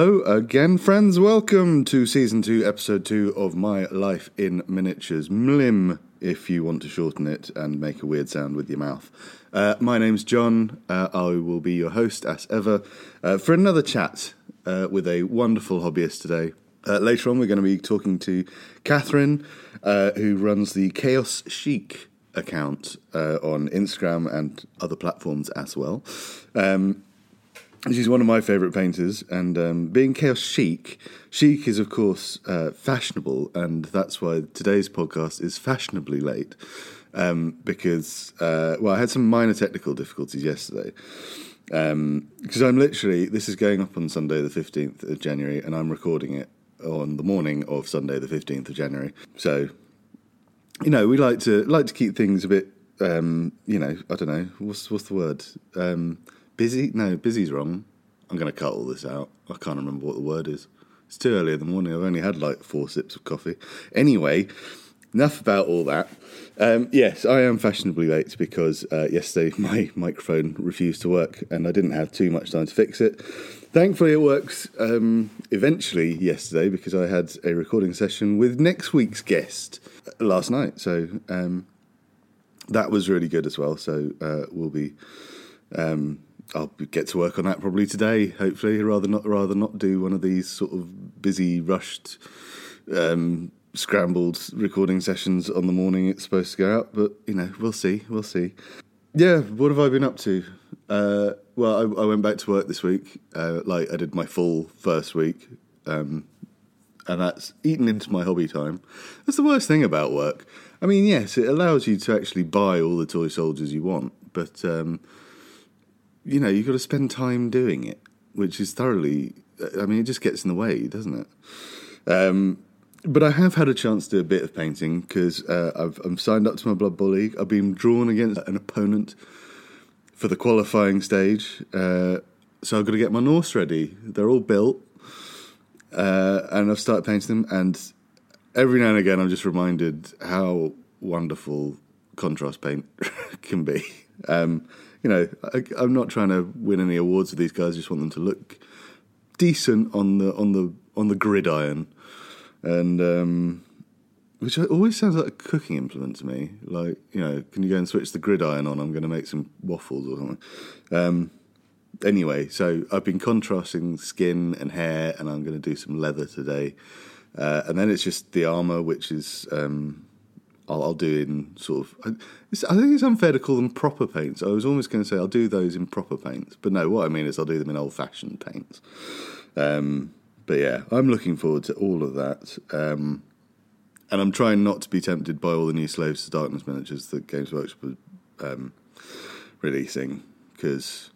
Hello again, friends. Welcome to season two, episode two of My Life in Miniatures. Mlim, if you want to shorten it and make a weird sound with your mouth. Uh, my name's John. Uh, I will be your host, as ever, uh, for another chat uh, with a wonderful hobbyist today. Uh, later on, we're going to be talking to Kathryn, uh, who runs the Chaos Chic account on Instagram and other platforms as well. Um, She's one of my favourite painters, and um, being chaos chic, chic is of course uh, fashionable, and that's why today's podcast is fashionably late. Um, because uh, well, I had some minor technical difficulties yesterday. Because um, I'm literally this is going up on Sunday the fifteenth of January, and I'm recording it on the morning of Sunday the fifteenth of January. So, you know, we like to like to keep things a bit, um, you know, I don't know what's what's the word um, Busy? No, busy's wrong. I'm going to cut all this out. I can't remember what the word is. It's too early in the morning. I've only had like four sips of coffee. Anyway, enough about all that. Um, yes, I am fashionably late because uh, yesterday my microphone refused to work and I didn't have too much time to fix it. Thankfully, it works um, eventually yesterday because I had a recording session with next week's guest uh, last night. So um, that was really good as well. So uh, we'll be. Um, I'll get to work on that probably today. Hopefully, rather not rather not do one of these sort of busy, rushed, um, scrambled recording sessions on the morning it's supposed to go out. But you know, we'll see. We'll see. Yeah, what have I been up to? Uh, well, I, I, went back to work this week. Uh, like I did my full first week, um, and that's eaten into my hobby time. That's the worst thing about work. I mean, yes, it allows you to actually buy all the toy soldiers you want, but um, you know, you've got to spend time doing it, which is thoroughly. I mean, it just gets in the way, doesn't it? Um, but I have had a chance to do a bit of painting because uh, I've I'm signed up to my Blood Bowl League. I've been drawn against an opponent for the qualifying stage, uh, so I've got to get my Norse ready. They're all built, uh, and I've started painting them. And every now and again, I'm just reminded how wonderful contrast paint can be. Um, you know, I, am not trying to win any awards with these guys. I just want them to look decent on the on the on the gridiron, and um, which always sounds like a cooking implement to me. Like, you know, can you go and switch the gridiron on? I'm going to make some waffles or something. Um, anyway, so I've been contrasting skin and hair, and I'm going to do some leather today. Uh, and then it's just the armor, which is um, I'll, I'll, do in sort of. I think it's unfair to call them proper paints. I was almost going to say I'll do those in proper paints, but no. What I mean is I'll do them in old-fashioned paints. Um, but yeah, I'm looking forward to all of that. Um, and I'm trying not to be tempted by all the new Slaves to Darkness miniatures that Games Workshop are um, releasing because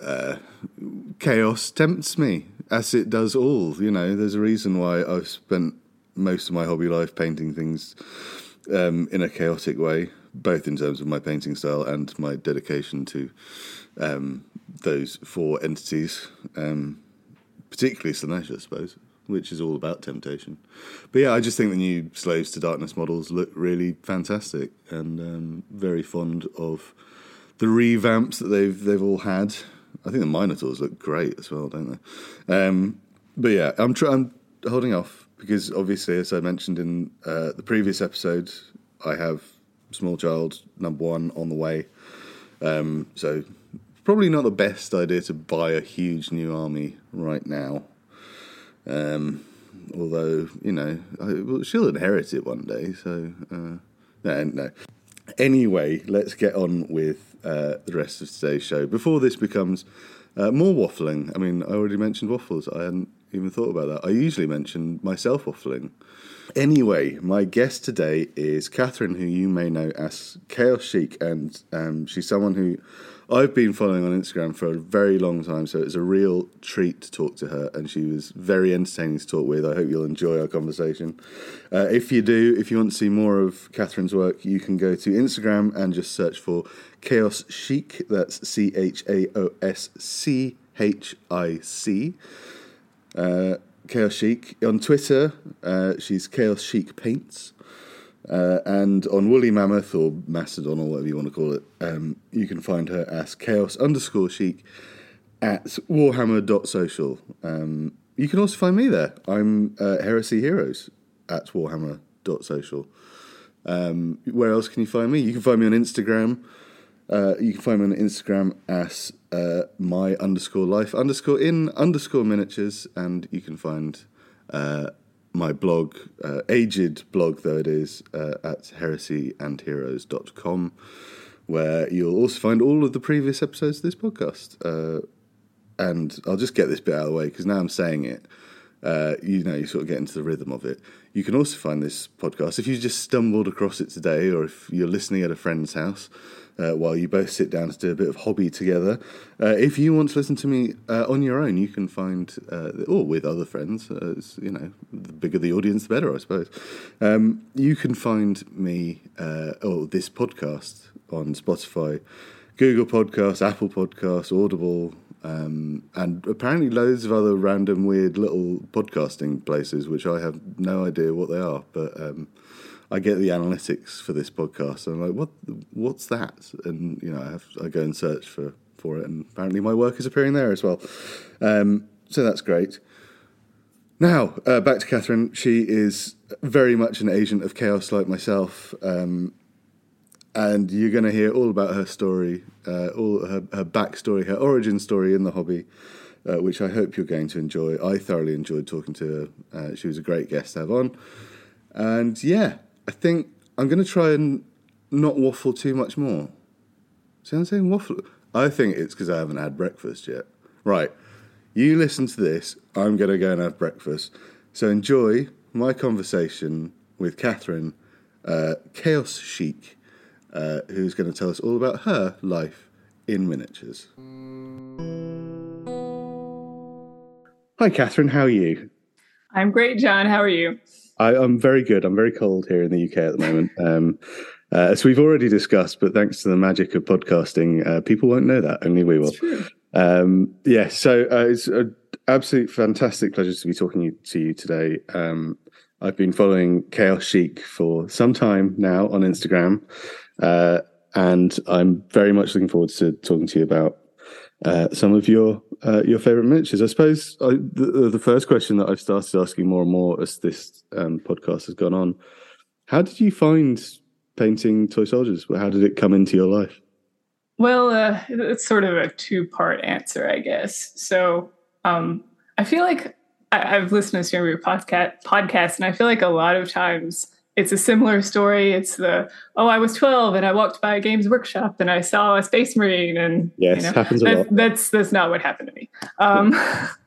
uh, chaos tempts me, as it does all. You know, there's a reason why I've spent most of my hobby life painting things um, in a chaotic way, both in terms of my painting style and my dedication to um, those four entities, um, particularly Slaanesh, I suppose, which is all about temptation. But yeah, I just think the new Slaves to Darkness models look really fantastic, and um, very fond of the revamps that they've they've all had. I think the Minotaurs look great as well, don't they? Um, but yeah, I'm, tr- I'm holding off because obviously, as I mentioned in uh, the previous episode, I have small child number one on the way. Um, so probably not the best idea to buy a huge new army right now. Um, although you know, I, well, she'll inherit it one day. So uh, no, no. Anyway, let's get on with uh, the rest of today's show. Before this becomes uh, more waffling. I mean, I already mentioned waffles. I hadn't even thought about that. I usually mention myself waffling. Anyway, my guest today is Kathryn, who you may know as Chaos Chic, and um, she's someone who I've been following on Instagram for a very long time, so it's a real treat to talk to her, and she was very entertaining to talk with. I hope you'll enjoy our conversation. Uh, if you do, if you want to see more of Kathryn's work, you can go to Instagram and just search for Chaos Chic. That's C H A O S C H I C. Uh, Chaos Chic. On Twitter, uh, she's Chaos Chic Paints. Uh, and on Woolly Mammoth or Mastodon or whatever you want to call it, um, you can find her as Chaos underscore Chic. at warhammer.social. Um, you can also find me there. I'm uh, Heresy Heroes at warhammer.social. Um, where else can you find me? You can find me on Instagram. Uh, you can find me on Instagram as uh, my underscore life underscore in underscore miniatures, and you can find uh, my blog, uh, aged blog though it is, uh, at heresyandheroes.com, where you'll also find all of the previous episodes of this podcast. Uh, and I'll just get this bit out of the way because now I'm saying it. Uh, you know, you sort of get into the rhythm of it. You can also find this podcast if you just stumbled across it today, or if you're listening at a friend's house uh, while you both sit down to do a bit of hobby together. Uh, if you want to listen to me uh, on your own, you can find, uh, or with other friends, uh, you know, the bigger the audience, the better, I suppose. Um, you can find me, or this podcast on Spotify, Google Podcasts, Apple Podcasts, Audible, um, and apparently loads of other random weird little podcasting places, which I have no idea what they are. But um, I get the analytics for this podcast, and I'm like, what? What's that? And you know, I, have, I go and search for for it, and apparently my work is appearing there as well. Um, so that's great. Now uh, back to Kathryn. She is very much an agent of chaos, like myself. Um, and you're going to hear all about her story, uh, all her, her backstory, her origin story in the hobby, uh, which I hope you're going to enjoy. I thoroughly enjoyed talking to her. Uh, she was a great guest to have on. And yeah, I think I'm going to try and not waffle too much more. See, I'm saying waffle. I think it's because I haven't had breakfast yet. Right, you listen to this. I'm going to go and have breakfast. So enjoy my conversation with Kathryn, uh, Chaos Chic uh, who's going to tell us all about her life in miniatures. Hi, Kathryn. How are you? I'm great, John. How are you? I, am very good. I'm very cold here in the UK at the moment. Um, uh, as we've already discussed, but thanks to the magic of podcasting, uh, people won't know that. Only we will. Um, yeah, so uh, it's an absolute fantastic pleasure to be talking to you today. Um, I've been following Chaos Chic for some time now on Instagram. Uh, and I'm very much looking forward to talking to you about uh, some of your uh, your favorite miniatures. I suppose I, the, the, first question that I've started asking more and more as this um, podcast has gone on: How did you find painting toy soldiers? How did it come into your life? Well, uh, it's sort of a two part answer, I guess. So um, I feel like I, have listened to some of your podcast podcasts, and I feel like a lot of times it's a similar story. It's the oh, I was twelve and I walked by a Games Workshop and I saw a Space Marine and yes, you know, happens that, That's that's not what happened to me. Um,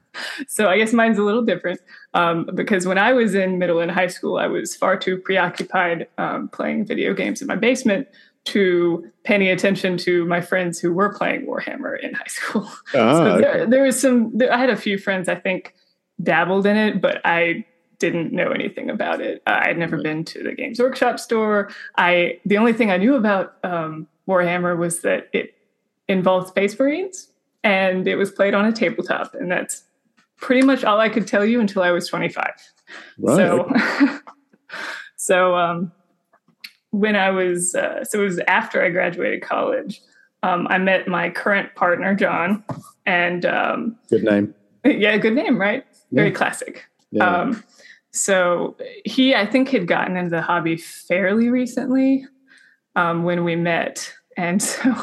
so I guess mine's a little different um, because when I was in middle and high school, I was far too preoccupied um, playing video games in my basement to paying attention to my friends who were playing Warhammer in high school. Ah, so there, okay. there was some. There, I had a few friends I think dabbled in it, but I didn't know anything about it. Uh, I had never been to the Games Workshop store. I the only thing I knew about um, Warhammer was that it involved Space Marines and it was played on a tabletop, and that's pretty much all I could tell you until I was 25. Right. So, so um, when I was uh, so it was after I graduated college. Um, I met my current partner, John, and um, good name. Yeah, good name, right? Very yeah. classic. Yeah. Um, so he, I think, had gotten into the hobby fairly recently um, when we met, and so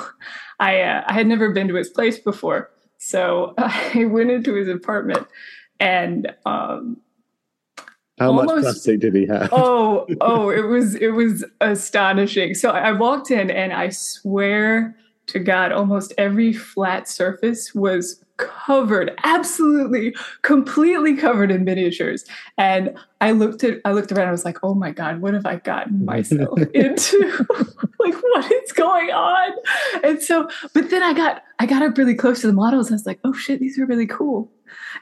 I uh, I had never been to his place before. So I went into his apartment, and um, how almost, much plastic did he have? Oh, oh, it was it was astonishing. So I walked in, and I swear to God, almost every flat surface was covered, absolutely, completely covered in miniatures. And I looked at, I looked around. I was like, "Oh my god, what have I gotten myself into? like, what is going on?" And so, but then I got, I got up really close to the models. I was like, "Oh shit, these are really cool."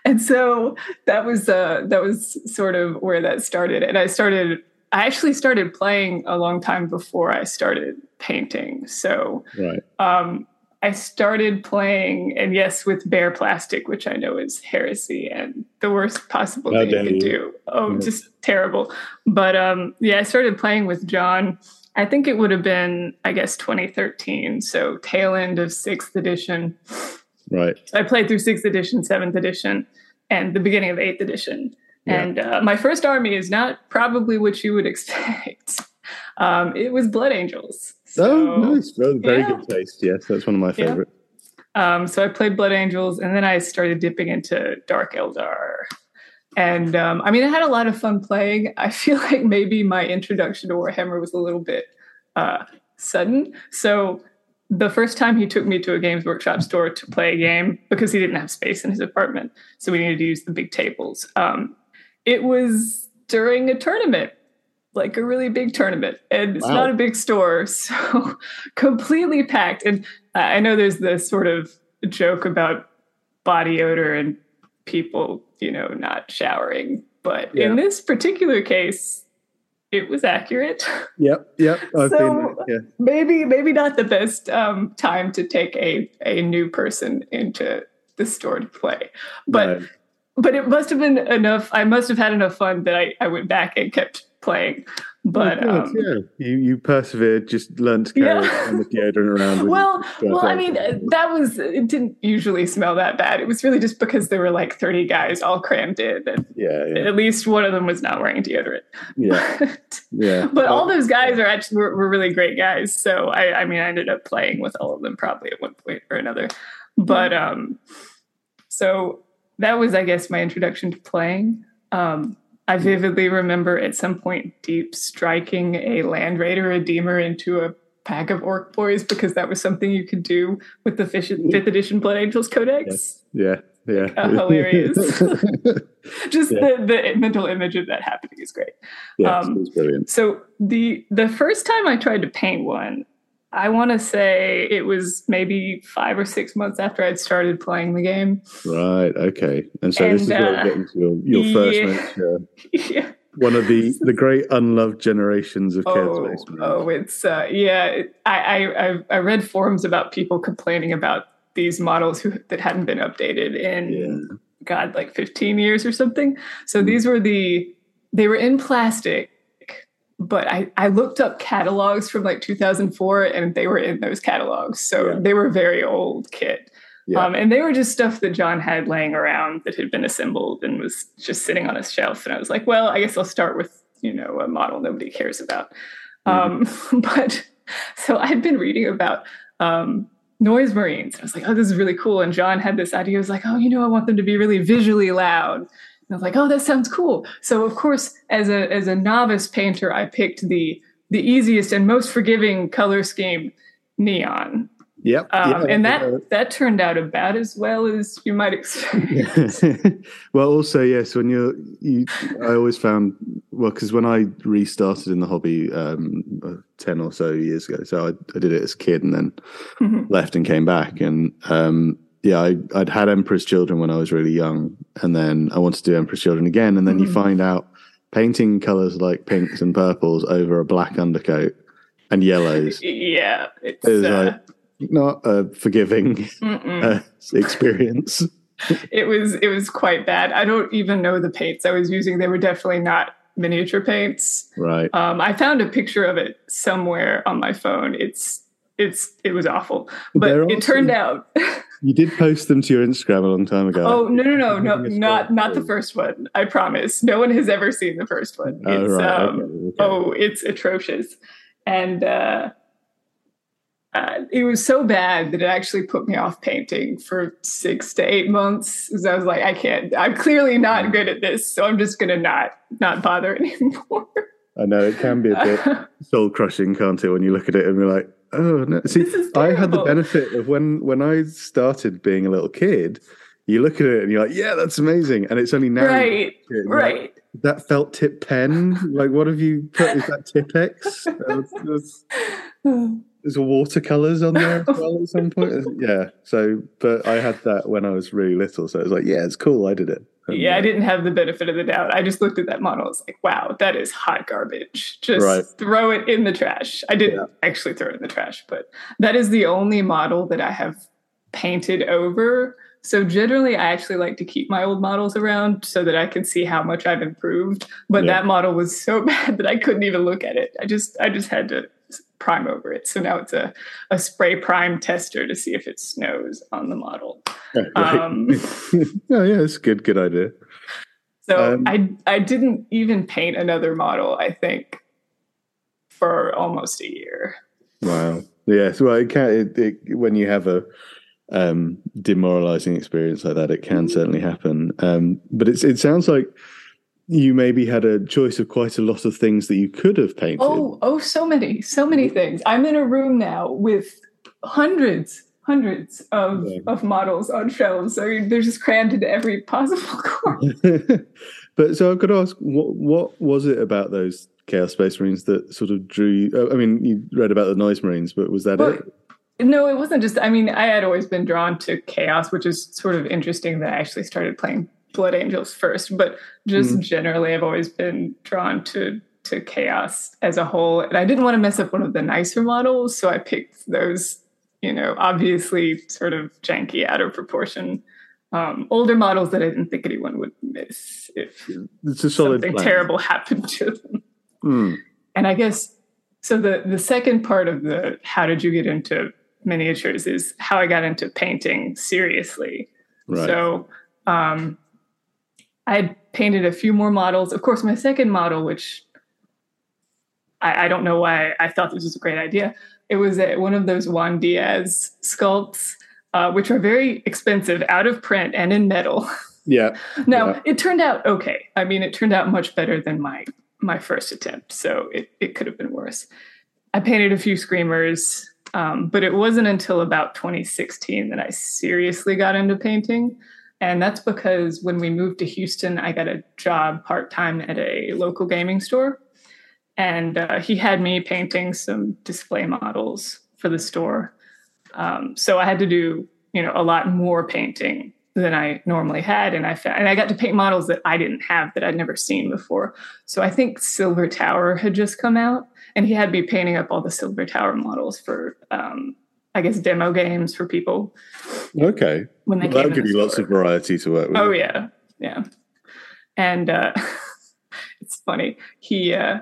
And so that was, uh, that was sort of where that started. And I started I actually started playing a long time before I started painting. So right. um, I started playing, and yes, with bare plastic, which I know is heresy and the worst possible thing you could do. Oh, just terrible. But um, yeah, I started playing with John. I think it would have been, I guess, 2013. So tail end of sixth edition. Right. So I played through sixth edition, seventh edition, and the beginning of eighth edition. Yeah. And uh, my first army is not probably what you would expect. Um, it was Blood Angels. So, oh, nice. Very, very yeah. good taste. Yes, that's one of my Yeah. favorite. Um, so I played Blood Angels, and then I started dipping into Dark Eldar. And um, I mean, I had a lot of fun playing. I feel like maybe my introduction to Warhammer was a little bit uh, sudden. So the first time he took me to a Games Workshop store to play a game because he didn't have space in his apartment, so we needed to use the big tables. Um, it was during a tournament, like a really big tournament, and it's Wow. not a big store, so completely packed. And I know there's this sort of joke about body odor and people, you know, not showering, but Yeah. in this particular case, it was accurate. Yep, yep. I've So- been yeah. maybe maybe not the best um, time to take a a new person into the store to play, but No. but it must have been enough. I must have had enough fun that I I went back and kept playing. But Oh, um, yeah, you you persevered, just learned to carry Yeah. the deodorant around. well, well, I mean, that was it. Didn't usually smell that bad. It was really just because there were like thirty guys all crammed in, and yeah, yeah, at least one of them was not wearing deodorant. yeah, but yeah. all those guys are actually were, were really great guys. So I, I mean, I ended up playing with all of them probably at one point or another. But um, so that was, I guess, my introduction to playing. Um, I vividly remember at some point deep striking a land raider redeemer into a pack of orc boys because that was something you could do with the fish, fifth edition Blood Angels Codex. yeah, yeah. Uh, hilarious. Just Yeah. the, the mental image of that happening is great. yeah, Um, it was brilliant. So the the first time I tried to paint one, I want to say it was maybe five or six months after I'd started playing the game. Right. Okay. And so this is and, where uh, we get into your, your first yeah. yeah. One of the the great unloved generations of Oh, oh, it's uh, yeah. I, I I read forums about people complaining about these models who that hadn't been updated in Yeah. God like 15 years or something. So Mm. these were the they were in plastic, but I I looked up catalogs from like 2004 and they were in those catalogs. So Yeah. they were very old kit. Yeah. Um, and they were just stuff that John had laying around that had been assembled and was just sitting on his shelf. And I was like, well, I guess I'll start with, you know, a model nobody cares about. Um, but so I had been reading about um, noise marines. I was like, oh, this is really cool. And John had this idea. He was like, oh, you know, I want them to be really visually loud. And I was like, oh, that sounds cool. So of course, as a as a novice painter, I picked the the easiest and most forgiving color scheme, neon. Yep. Um, yeah, and yeah. that that turned out about as well as you might expect. well, also yes, when you're, you, I always found well because when I restarted in the hobby um, uh, ten or so years ago, so I, I did it as a kid and then Mhm. left and came back, and um, yeah, I, I'd had Emperor's Children when I was really young, and then I wanted to do Emperor's Children again, and then you Mhm. find out painting colors like pinks and purples over a black undercoat and yellows yeah, it's is uh, like not a forgiving uh, experience. it was it was quite bad. I don't even know the paints I was using. They were definitely not miniature paints. Right. Um, I found a picture of it somewhere on my phone. It's it's it was awful, but They're it turned out. You did post them to your Instagram a long time ago. oh no no no no I think it's not not the first one. I promise. No one has ever seen the first one. Oh, It's right. um, okay, okay. oh it's atrocious and uh, uh, it was so bad that it actually put me off painting for six to eight months because i was like i can't i'm clearly Mm. not good at this so i'm just gonna not not bother anymore I know it can be a bit soul crushing, can't it? When you look at it and you're like, oh no. See, I had the benefit of when when I started being a little kid. You look at it and you're like, yeah, that's amazing, and it's only now. right look at it and you're like, right that felt tip pen. Like, what have you put? Is that Tipp-Ex? there's, there's watercolors on there as well at some point. Yeah. So, but I had that when I was really little, so I was like, yeah, it's cool. I did it. And, yeah i uh, didn't have the benefit of the doubt i just looked at that model i was like wow that is hot garbage just Right. throw it in the trash i didn't Yeah. actually throw it in the trash but that is the only model that i have painted over so generally i actually like to keep my old models around so that i can see how much i've improved but Yeah. that model was so bad that i couldn't even look at it i just i just had to prime over it. So now it's a, a spray prime tester to see if it snows on the model. Right. Um, oh yeah, it's a good good idea. So um, I I didn't even paint another model. I think for almost a year. Wow. Yes. Well, it can. It, it, when you have a um, demoralizing experience like that, it can mm-hmm. certainly happen. Um, but it's it sounds like you maybe had a choice of quite a lot of things that you could have painted. Oh, oh, so many, so many mm-hmm. things. I'm in a room now with hundreds, hundreds of, yeah. of models on shelves. I mean, they're just crammed into every possible corner. but so I could ask, what what was it about those Chaos Space Marines that sort of drew you? Oh, I mean, you read about the Noise Marines, but was that well, it? No, it wasn't just. I mean, I had always been drawn to chaos, which is sort of interesting that I actually started playing Blood Angels first, but just mm. generally, I've always been drawn to to chaos as a whole. And I didn't want to mess up one of the nicer models, so I picked those, you know, obviously sort of janky, out of proportion, um, older models that I didn't think anyone would miss if something plan. terrible happened to them. Mm. And I guess so. The the second part of the how did you get into miniatures is how I got into painting seriously. Right. So. Um, I had painted a few more models. Of course, my second model, which I, I don't know why I thought this was a great idea, it was a, one of those Juan Diaz sculpts, uh, which are very expensive, out of print and in metal. Yeah. now yeah. it turned out okay. I mean, it turned out much better than my my first attempt, so it it could have been worse. I painted a few screamers, um, but it wasn't until about 2016 that I seriously got into painting. And that's because when we moved to Houston, I got a job part time at a local gaming store. And uh, he had me painting some display models for the store. Um, so I had to do, you know, a lot more painting than I normally had. And I found, and I got to paint models that I didn't have that I'd never seen before. So I think Silver Tower had just come out, and he had me painting up all the Silver Tower models for um, I guess demo games for people. Okay. When they well, that'll give you store. lots of variety to work with. Oh yeah, yeah. And uh, it's funny. He uh,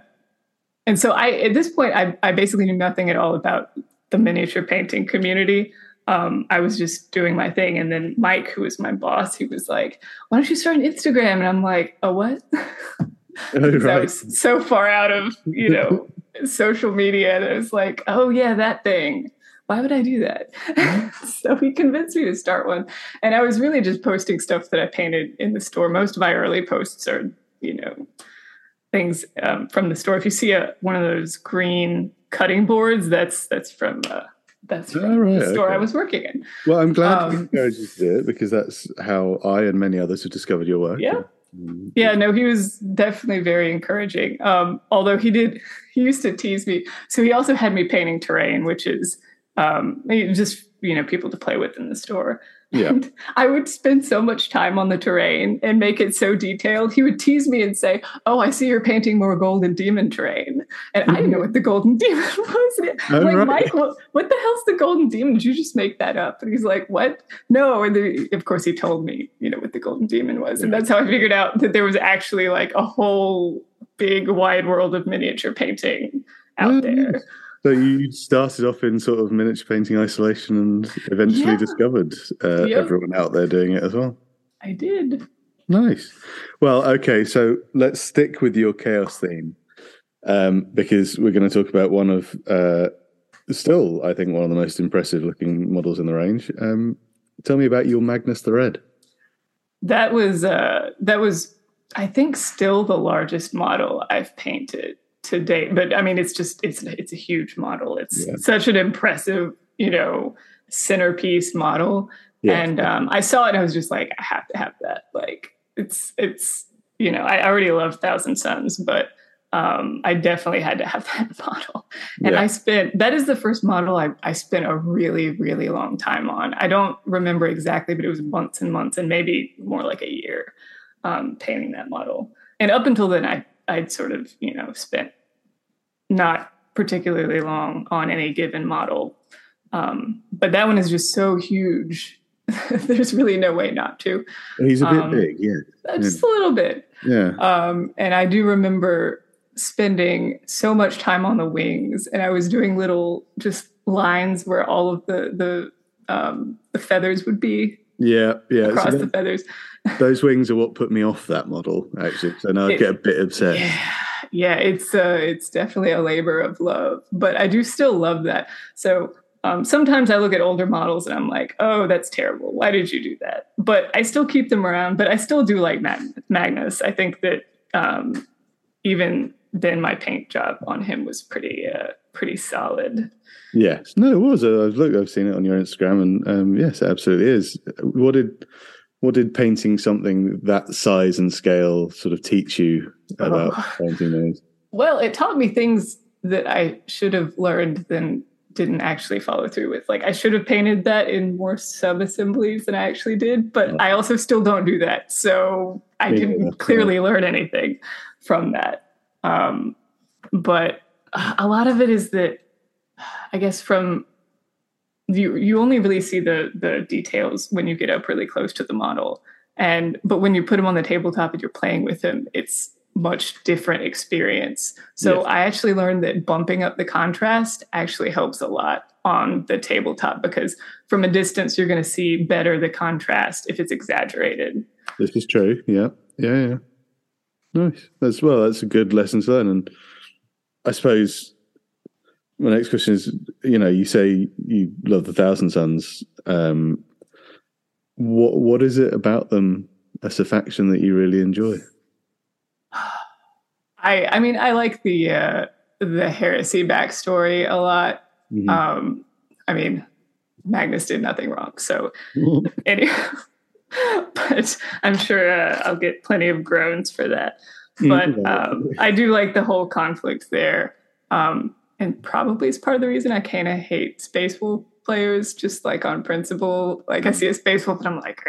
and so I at this point I I basically knew nothing at all about the miniature painting community. Um, I was just doing my thing, and then Mike, who was my boss, he was like, "Why don't you start an Instagram?" And I'm like, "A what?" oh, right. I was so far out of you know social media that I was like, "Oh yeah, that thing." Why would I do that? Mm-hmm. so he convinced me to start one. And I was really just posting stuff that I painted in the store. Most of my early posts are, you know, things um, from the store. If you see a one of those green cutting boards, that's that's from uh, that's from right, the store okay. I was working in. Well, I'm glad um, you encouraged you to do it because that's how I and many others have discovered your work. Yeah. Mm-hmm. Yeah, no, he was definitely very encouraging. Um, although he did, he used to tease me. So he also had me painting terrain, which is um, just you know people to play with in the store. Yeah. And I would spend so much time on the terrain and make it so detailed. He would tease me and say, "Oh, I see you're painting more golden demon terrain," and mm-hmm. I didn't know what the golden demon was. Like, right. Mike, what, what, the hell's the golden demon? Did you just make that up? And he's like, "What? No." And the, of course, he told me, you know, what the golden demon was, and that's how I figured out that there was actually like a whole big wide world of miniature painting out mm-hmm. there. So you started off in sort of miniature painting isolation and eventually yeah. discovered uh, yep. everyone out there doing it as well. I did. Nice. Well, okay, so let's stick with your chaos theme um, because we're going to talk about one of uh, still, I think, one of the most impressive looking models in the range. Um, tell me about your Magnus the Red. That was uh, that was, I think, still the largest model I've painted to date. But I mean, it's just it's it's a huge model. It's yeah. such an impressive, you know, centerpiece model. Yeah. And um, I saw it and I was just like, I have to have that. Like it's it's you know, I already love Thousand Sons, but um, I definitely had to have that model. And yeah. I spent that is the first model I, I spent a really, really long time on. I don't remember exactly, but it was months and months and maybe more like a year um, painting that model. And up until then I I'd sort of, you know, spent not particularly long on any given model. Um, but that one is just so huge. There's really no way not to. He's a bit um, big, yeah. Just yeah. a little bit. Yeah. Um, and I do remember spending so much time on the wings, and I was doing little just lines where all of the the um, the feathers would be Yeah, yeah. so across that- the feathers. those wings are what put me off that model, actually. So now I get a bit obsessed. Yeah, yeah, it's uh, it's definitely a labor of love, but I do still love that. So um, sometimes I look at older models and I'm like, oh, that's terrible. Why did you do that? But I still keep them around. But I still do like Mag- Magnus. I think that um, even then, my paint job on him was pretty uh, pretty solid. Yes, no, it was. I've looked, I've seen it on your Instagram, and um, yes, it absolutely is. What did what did painting something that size and scale sort of teach you about Oh. painting those? Well, it taught me things that I should have learned then didn't actually follow through with. Like I should have painted that in more sub assemblies than I actually did, but I also still don't do that. So I Me didn't clearly learn anything from that. Um, but a lot of it is that I guess from you you only really see the the details when you get up really close to the model. And but when you put them on the tabletop and you're playing with them it's much different experience. So Yes. I actually learned that bumping up the contrast actually helps a lot on the tabletop because from a distance you're going to see better the contrast if it's exaggerated. This is true. Yeah, yeah, yeah. Nice. That's well. That's a good lesson to learn. And I suppose my next question is: you know, you say you love the Thousand Sons. Um, what what is it about them as a faction that you really enjoy? I I mean I like the uh the heresy backstory a lot. Mhm. Um I mean Magnus did nothing wrong. So anyway, but I'm sure uh, I'll get plenty of groans for that. But um, I do like the whole conflict there, um, and probably is part of the reason I kind of hate Space Wolf players, just like on principle. Like I see a Space Wolf and I'm like,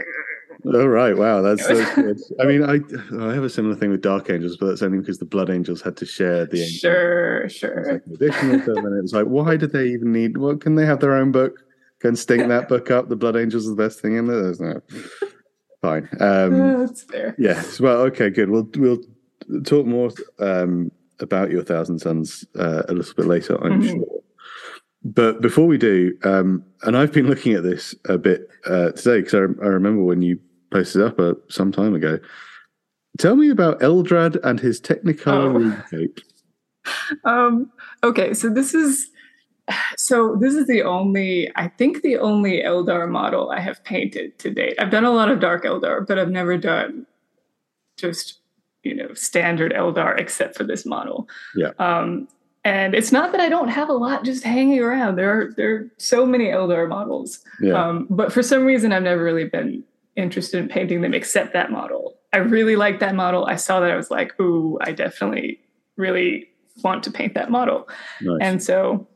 Oh right, wow, that's, that's good. I mean, I I have a similar thing with Dark Angels, but that's only because the Blood Angels had to share the angel sure, sure. with them, and it was like, why did they even need? What can they have their own book? Go and stink that book up. The Blood Angels is the best thing in there. There's no fine. Um, That's fair. Yes. Well, okay, good. We'll we'll talk more um, about your Thousand Sons uh, a little bit later, I'm Mhm. sure. But before we do, um, and I've been looking at this a bit uh, today because I, I remember when you posted up uh, some time ago. Tell me about Eldrad and his Technicolor Oh. Um, okay, so this is so this is the only I think the only Eldar model I have painted to date. I've done a lot of Dark Eldar, but I've never done just you know standard Eldar except for this model. Yeah. Um, and it's not that I don't have a lot just hanging around. There are there are so many Eldar models, Yeah. um, but for some reason I've never really been interested in painting them except that model. I really like that model. I saw that I was like, ooh, I definitely really want to paint that model. nice. And so,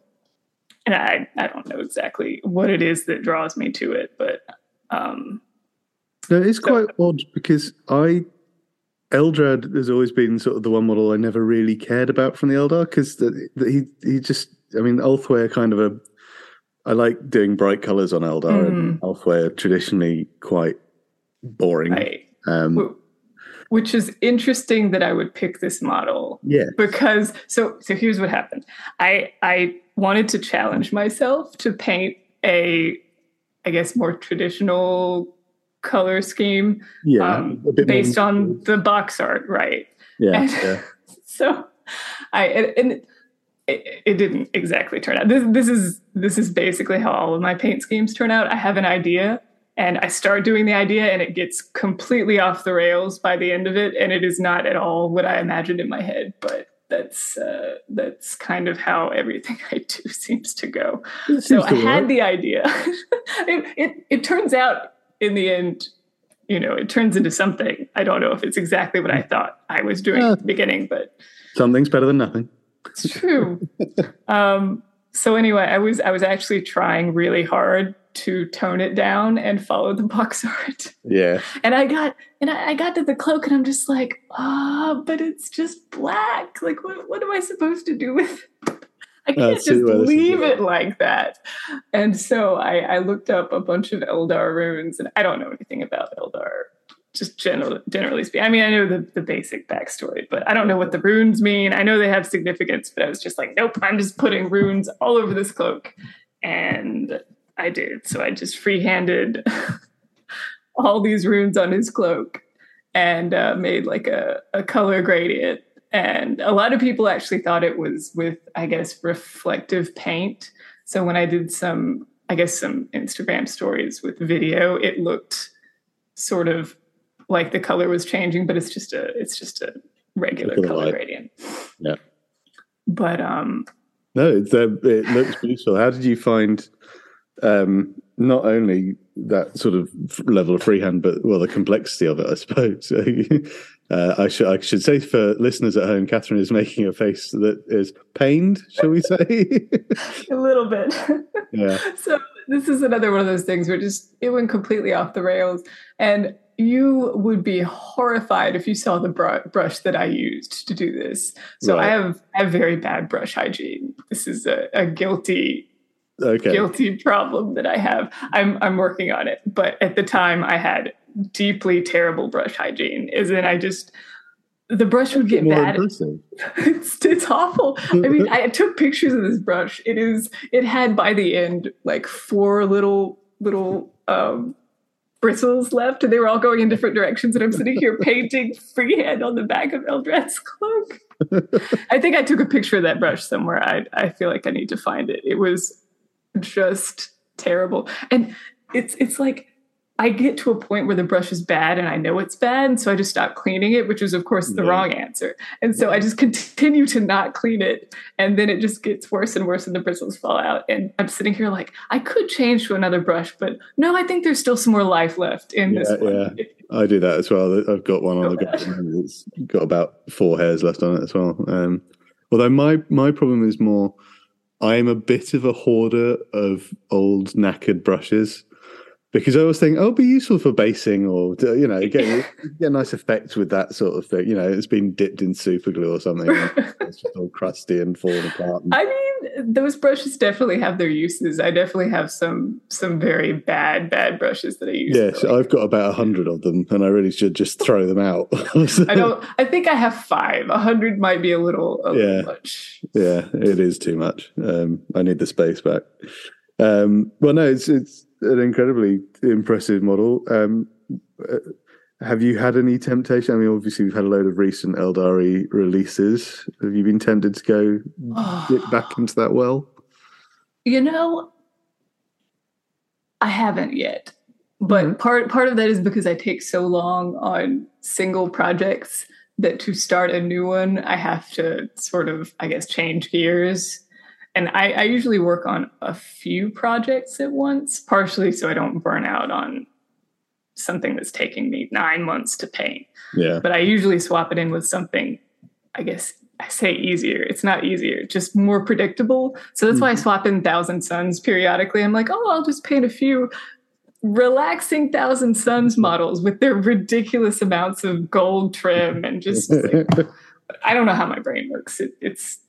and I, I don't know exactly what it is that draws me to it, but um, No, it's quite odd because I Eldrad has always been sort of the one model I never really cared about from the Eldar because he he just I mean Ulthwé kind of a I like doing bright colors on Eldar and Ulthwé traditionally quite boring. Um, which is interesting that I would pick this model yeah, because so so here's what happened. I I wanted to challenge myself to paint a I guess more traditional color scheme yeah, um, a bit more- based on the box art, right? yeah, yeah. so I and, and it, it didn't exactly turn out. This this is this is basically how all of my paint schemes turn out. I have an idea and I start doing the idea and it gets completely off the rails by the end of it and it is not at all what I imagined in my head, but that's uh, that's kind of how everything I do seems to go. It So seems I to had the idea. it, it it turns out in the end, you know, it turns into something. I don't know if it's exactly what I thought I was doing Yeah. at the beginning, but something's better than nothing. it's true. um, so anyway, I was I was actually trying really hard to tone it down and follow the box art. Yeah, And I got and I, I got to the cloak and I'm just like, ah, but it's just black. Like what what am I supposed to do with I Uh, can't see just where this is leave it like that. And so I, I looked up a bunch of Eldar runes, and I don't know anything about Eldar just general, generally speaking. I mean, I know the, the basic backstory, but I don't know what the runes mean. I know they have significance, but I was just like, nope, I'm just putting runes all over this cloak. And I did. So I just freehanded all these runes on his cloak and uh, made like a, a color gradient. And a lot of people actually thought it was with, I guess, reflective paint. So when I did some, I guess, some Instagram stories with video, it looked sort of like the color was changing, but it's just a, it's just a regular color light. gradient. Yeah. But um, no, it's, uh, it looks beautiful. How did you find um, not only that sort of level of freehand, but well, the complexity of it, I suppose. uh, I should I should say for listeners at home, Kathryn is making a face that is pained. Shall we say? a little bit. Yeah. So this is another one of those things where just it went completely off the rails, and you would be horrified if you saw the br- brush that I used to do this. So right. I have I have very bad brush hygiene. This is a, a guilty okay. guilty problem that I have. I'm I'm working on it, but at the time I had deeply terrible brush hygiene. Is in I just the brush would get bad. It's, it's awful. I mean, I took pictures of this brush. It is it had by the end like four little little um bristles left and they were all going in different directions and I'm sitting here painting freehand on the back of Eldrad's cloak. I think I took a picture of that brush somewhere. I I feel like I need to find it. It was just terrible. And it's it's like I get to a point where the brush is bad and I know it's bad. And so I just stop cleaning it, which is, of course, the yeah. wrong answer. And so I just continue to not clean it. And then it just gets worse and worse and the bristles fall out. And I'm sitting here like, I could change to another brush, but no, I think there's still some more life left in yeah, this one. Yeah. I do that as well. I've got one on the go. It's got about four hairs left on it as well. Um, although my, my problem is more I am a bit of a hoarder of old knackered brushes because I always think, oh, be useful for basing or you know, get, get a nice effect with that sort of thing. You know, it's been dipped in super glue or something. it's just all crusty and falling apart. I mean, those brushes definitely have their uses. I definitely have some some very bad bad brushes that I use. Yes, like, I've got about a hundred of them, and I really should just throw them out. I don't. I think I have five. A hundred might be a little, a yeah, little much. Yeah, it is too much. Um, I need the space back. Um, well, no, it's it's an incredibly impressive model. Um, uh, have you had any temptation? I mean, obviously, we've had a load of recent Aeldari releases. Have you been tempted to go oh. back into that well? You know, I haven't yet. But mm-hmm. part part of that is because I take so long on single projects that to start a new one, I have to sort of, I guess, change gears and I, I, usually work on a few projects at once, partially so I don't burn out on something that's taking me nine months to paint. Yeah. But I usually swap it in with something, I guess I say easier. It's not easier, just more predictable. So that's mm-hmm. why I mm-hmm. swap in Thousand Sons periodically. I'm like, oh, I'll just paint a few relaxing Thousand Sons models with their ridiculous amounts of gold trim and just like, I don't know how my brain works. It, it's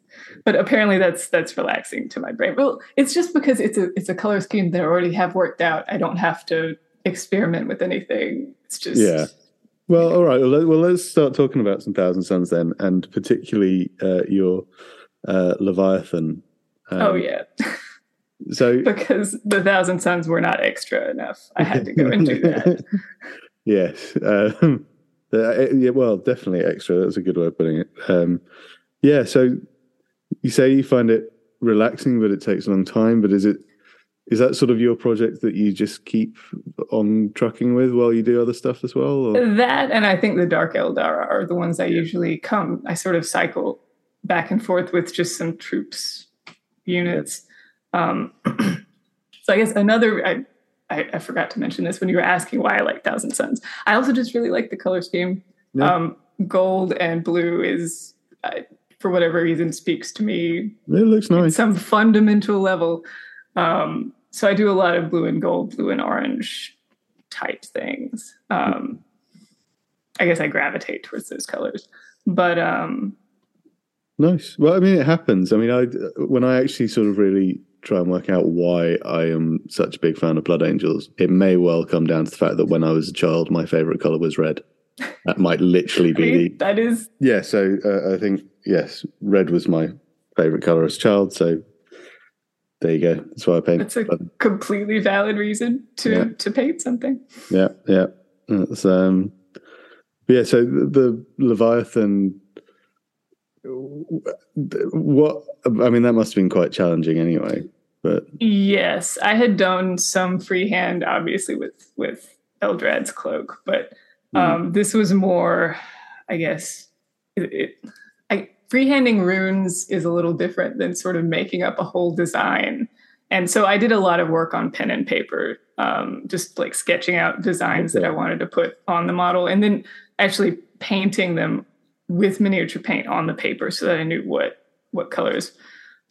but apparently that's that's relaxing to my brain. Well, it's just because it's a it's a color scheme that I already have worked out. I don't have to experiment with anything. It's just yeah. Well, all right. Well, let, let's start talking about some Thousand Sons then, and particularly uh, your uh, Leviathan. Um, oh yeah. So because the Thousand Sons were not extra enough, I had to go and do that. yes. Um, uh, yeah. Well, definitely extra. That's a good way of putting it. Um, yeah. So you say you find it relaxing, but it takes a long time. But is it is that sort of your project that you just keep on trucking with while you do other stuff as well? Or? That and I think the Dark Eldar are the ones I usually come. I sort of cycle back and forth with just some troops units. Um, so I guess another I, I, I forgot to mention this when you were asking why I like Thousand Sons. I also just really like the color scheme. Yeah. Um, gold and blue is for whatever reason speaks to me. It looks nice. some fundamental level. Um, so I do a lot of blue and gold, blue and orange type things. Um, I guess I gravitate towards those colors. But um, nice. Well, I mean, it happens. I mean, I when I actually sort of really try and work out why I am such a big fan of Blood Angels, it may well come down to the fact that when I was a child, my favorite color was red. That might literally be the that is yeah. So uh, I think yes, red was my favorite color as a child. So there you go. That's why I paint. that's a Blood. completely valid reason to Yeah. to paint something. Yeah, yeah. That's, um, yeah. So the, the Leviathan. What I mean, that must have been quite challenging anyway. But Yes, I had done some freehand, obviously with with Eldrad's cloak, but Hmm. um, this was more, I guess, it, it, I, freehanding runes is a little different than sort of making up a whole design. And so I did a lot of work on pen and paper, um, just like sketching out designs that I wanted to put on the model, and then actually painting them with miniature paint on the paper so that I knew what what colors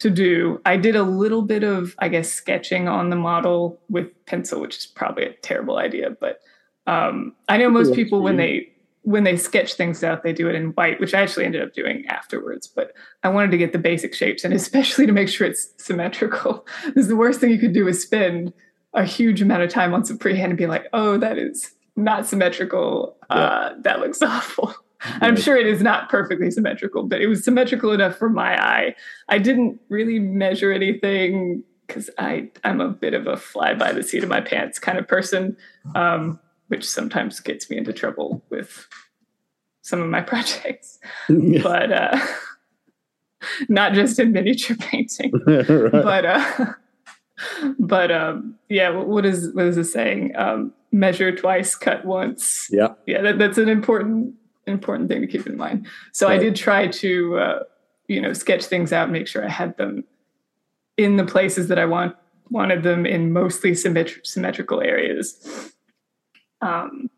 to do. I did a little bit of, I guess, sketching on the model with pencil, which is probably a terrible idea. But um, I know most people when they when they sketch things out, they do it in white, which I actually ended up doing afterwards. But I wanted to get the basic shapes, and especially to make sure it's symmetrical. This is the worst thing you could do is spend a huge amount of time on some freehand and be like, "Oh, that is not symmetrical. Uh, that looks awful." I'm sure it is not perfectly symmetrical, but it was symmetrical enough for my eye. I didn't really measure anything because I I'm a bit of a fly by the seat of my pants kind of person, um, which sometimes gets me into trouble with some of my projects. But uh, not just in miniature painting right. but uh but um yeah what is what is the saying um measure twice cut once yeah. yeah that, that's an important important thing to keep in mind so i did try to uh you know sketch things out make sure i had them in the places that i want wanted them in mostly symmetri- symmetrical areas um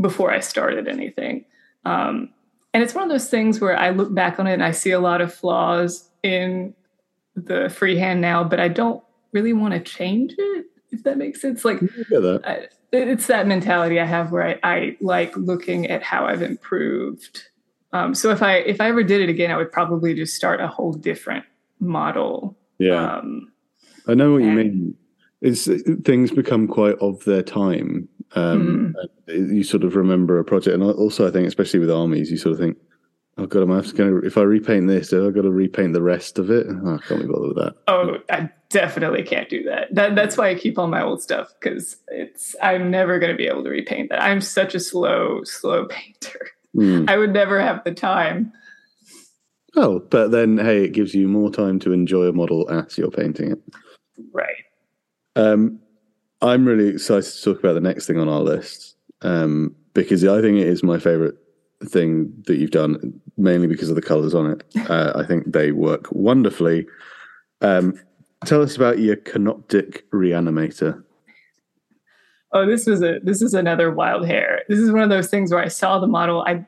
before i started anything um and it's one of those things where i look back on it and i see a lot of flaws in the freehand now but i don't really want to change it if that makes sense like that. I, it's that mentality I have where I, I like looking at how I've improved. Um, so if I if I ever did it again, I would probably just start a whole different model. Yeah. Um, I know what you mean. It's things become quite of their time. Um, and You sort of remember a project, and also I think, especially with armies, you sort of think, "Oh God, am I going to? If I repaint this, have I got to repaint the rest of it? Oh, I can't be bothered with that." oh, I definitely can't do that. That that's why I keep all my old stuff because it's I'm never going to be able to repaint that. I'm such a slow slow painter. Hmm. I would never have the time. Oh, but then hey, it gives you more time to enjoy a model as you're painting it. Right. Um, I'm really excited to talk about the next thing on our list um, because I think it is my favorite thing that you've done, mainly because of the colors on it. Uh, I think they work wonderfully. Um, tell us about your Canoptek reanimator. Oh, this was a this is another wild hair. This is one of those things where I saw the model. I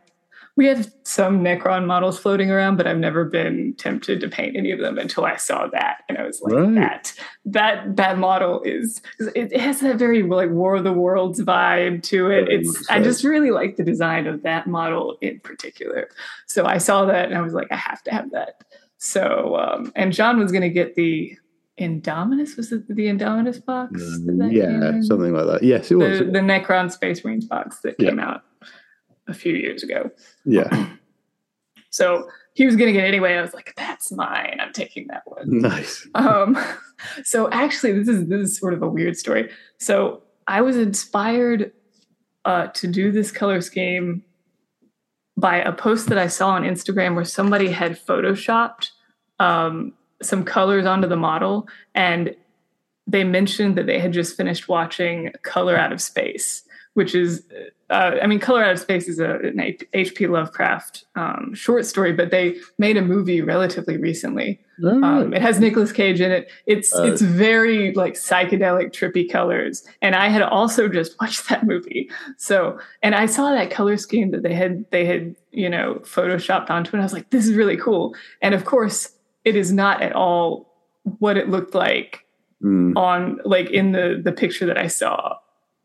we have some Necron models floating around, but I've never been tempted to paint any of them until I saw that, and I was like, Right. that that that model is it, has that very like War of the Worlds vibe to it. It's I just really like the design of that model in particular. So I saw that and I was like, I have to have that. So um, and John was going to get the Indominus. Was it the Indominus box? that yeah, something like that. Yes, it was. the, the Necron Space Marines box that Yeah. came out a few years ago. yeah, So he was going to get it anyway. I was like, that's mine. I'm taking that one. nice. Um, so actually, this is this is sort of a weird story. So I was inspired uh, to do this color scheme by a post that I saw on Instagram where somebody had photoshopped um, some colors onto the model, and they mentioned that they had just finished watching Color Out of Space, which is, uh, I mean, Color Out of Space is a, an H.P. Lovecraft um, short story, but they made a movie relatively recently. Right. Um, it has Nicolas Cage in it. It's Oh. it's very like psychedelic, trippy colors. And I had also just watched that movie. So and I saw that color scheme that they had they had you know photoshopped onto it. I was like, this is really cool. And of course, it is not at all what it looked like Mm, on like in the the picture that I saw.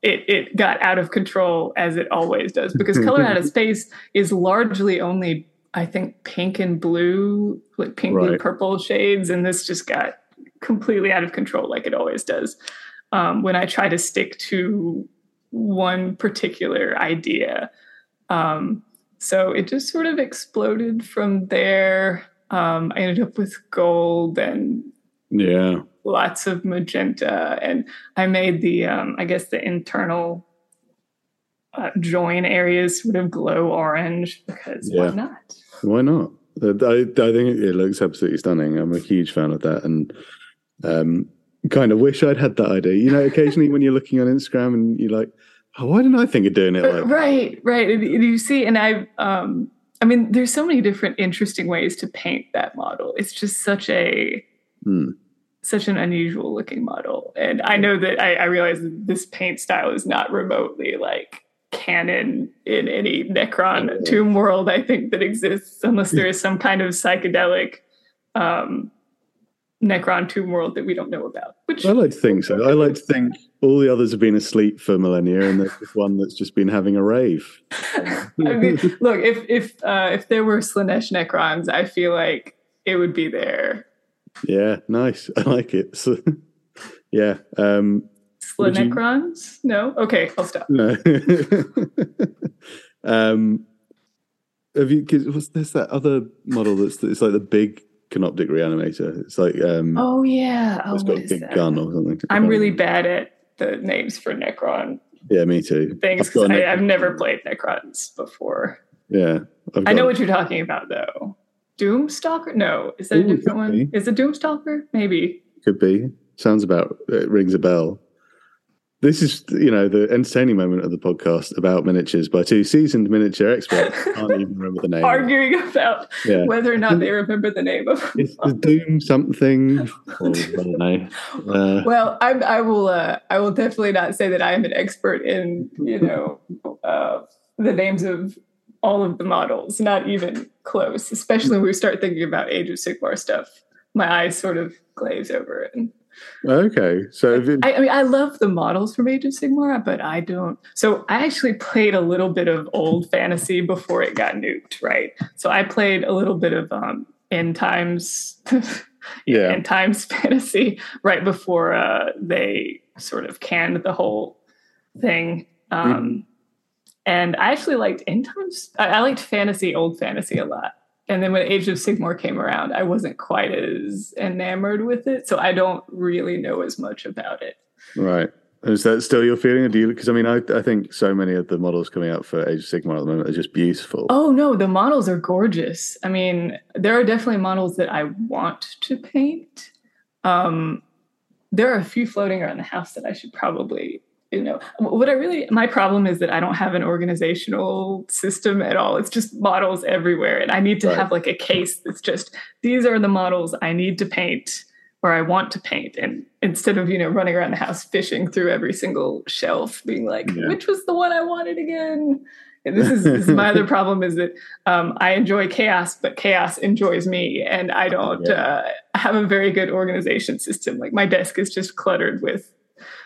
It it got out of control as it always does because color out of space is largely only I think pink and blue, like pink blue Right. purple shades, and this just got completely out of control like it always does um, when I try to stick to one particular idea. Um, so it just sort of exploded from there. Um, I ended up with gold and yeah, lots of magenta, and I made the um, I guess the internal uh, join areas sort of glow orange because Yeah. why not? why not? I, I think it looks absolutely stunning. I'm a huge fan of that, and um, kind of wish I'd had that idea. You know, occasionally when you're looking on Instagram and you're like, oh, why didn't I think of doing it like? right right and, you see and i um i mean there's so many different interesting ways to paint that model it's just such a Hmm. Such an unusual looking model and i know that I, I realize that this paint style is not remotely like canon in any necron tomb world i think that exists unless there is some kind of psychedelic um necron tomb world that we don't know about which I like to think so. I like to think all the others have been asleep for millennia, and there's this one that's just been having a rave. I mean, look, if if uh, if there were Slaanesh Necrons, I feel like it would be there. Yeah, nice. I like it. So, yeah. Um, you- No? Okay, I'll stop. no. um, have you? Cause what's there's that other model that's it's like the big Canoptek reanimator. It's like um, Oh yeah. Oh, it's got a big that? gun or something. I'm really bad at the names for Necron Yeah, me too. things I've got because a I've never played Necrons before. Yeah, I know what you're talking about though. Doomstalker? No, is that a Ooh, it different one? be. Is it Doomstalker? Maybe. Could be. Sounds about it rings a bell. This is, you know, the entertaining moment of the podcast about miniatures by two seasoned miniature experts. Can't even remember the name. Arguing about Yeah. whether or not they remember the name of. It's the Doom something. Or, I don't know. Uh, Well, I, I will. Uh, I will definitely not say that I am an expert in you know uh, the names of all of the models. Not even close. Especially when we start thinking about Age of Sigmar stuff, my eyes sort of glaze over it. And okay, so it, I, I mean, I love the models from Age of Sigmar, but I don't. So I actually played a little bit of old fantasy before it got nuked, right? So I played a little bit of um, end times, Yeah. end times fantasy right before uh, they sort of canned the whole thing. Um, And I actually liked end times. I, liked fantasy, old fantasy a lot. And then when Age of Sigmar came around, I wasn't quite as enamored with it. So I don't really know as much about it. right. Is that still your feeling? Or do you? Because I mean, I, I think so many of the models coming out for Age of Sigmar at the moment are just beautiful. Oh no, the models are gorgeous. I mean, there are definitely models that I want to paint. Um, there are a few floating around the house that I should probably, you know, what I really my problem is that I don't have an organizational system at all. It's just models everywhere, and I need to Right. have like a case that's just these are the models I need to paint or I want to paint, and instead of you know running around the house fishing through every single shelf, being like, Yeah. which was the one I wanted again. And this is, this is my other problem is that um, I enjoy chaos, but chaos enjoys me, and I don't Yeah. uh, have a very good organization system. Like my desk is just cluttered with.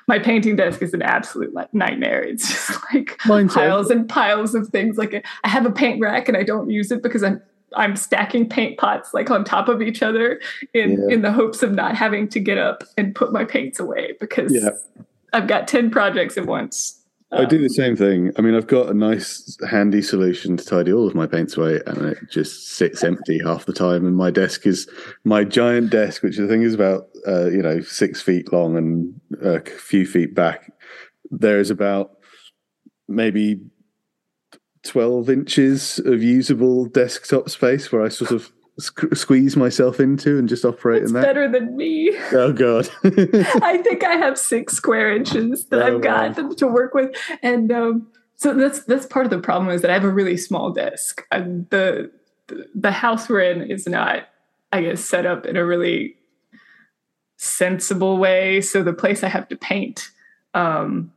My painting desk is an absolute like, nightmare. It's just like piles and piles of things. Like I have a paint rack and I don't use it because I'm I'm stacking paint pots like on top of each other in Yeah. in the hopes of not having to get up and put my paints away because Yeah. I've got ten projects at once. I do the same thing. I mean, I've got a nice, handy solution to tidy all of my paints away, and it just sits empty half the time. And my desk is my giant desk, which I think is about uh, you know six feet long and a few feet back. There is about maybe twelve inches of usable desktop space where I sort of squ- squeeze myself into and just operate It's in that. better than me. Oh god! I think I have six square inches that Oh, I've got to work with, and um, so that's that's part of the problem is that I have a really small desk. Uh, the the house we're in is not, I guess, set up in a really sensible way. So the place I have to paint um,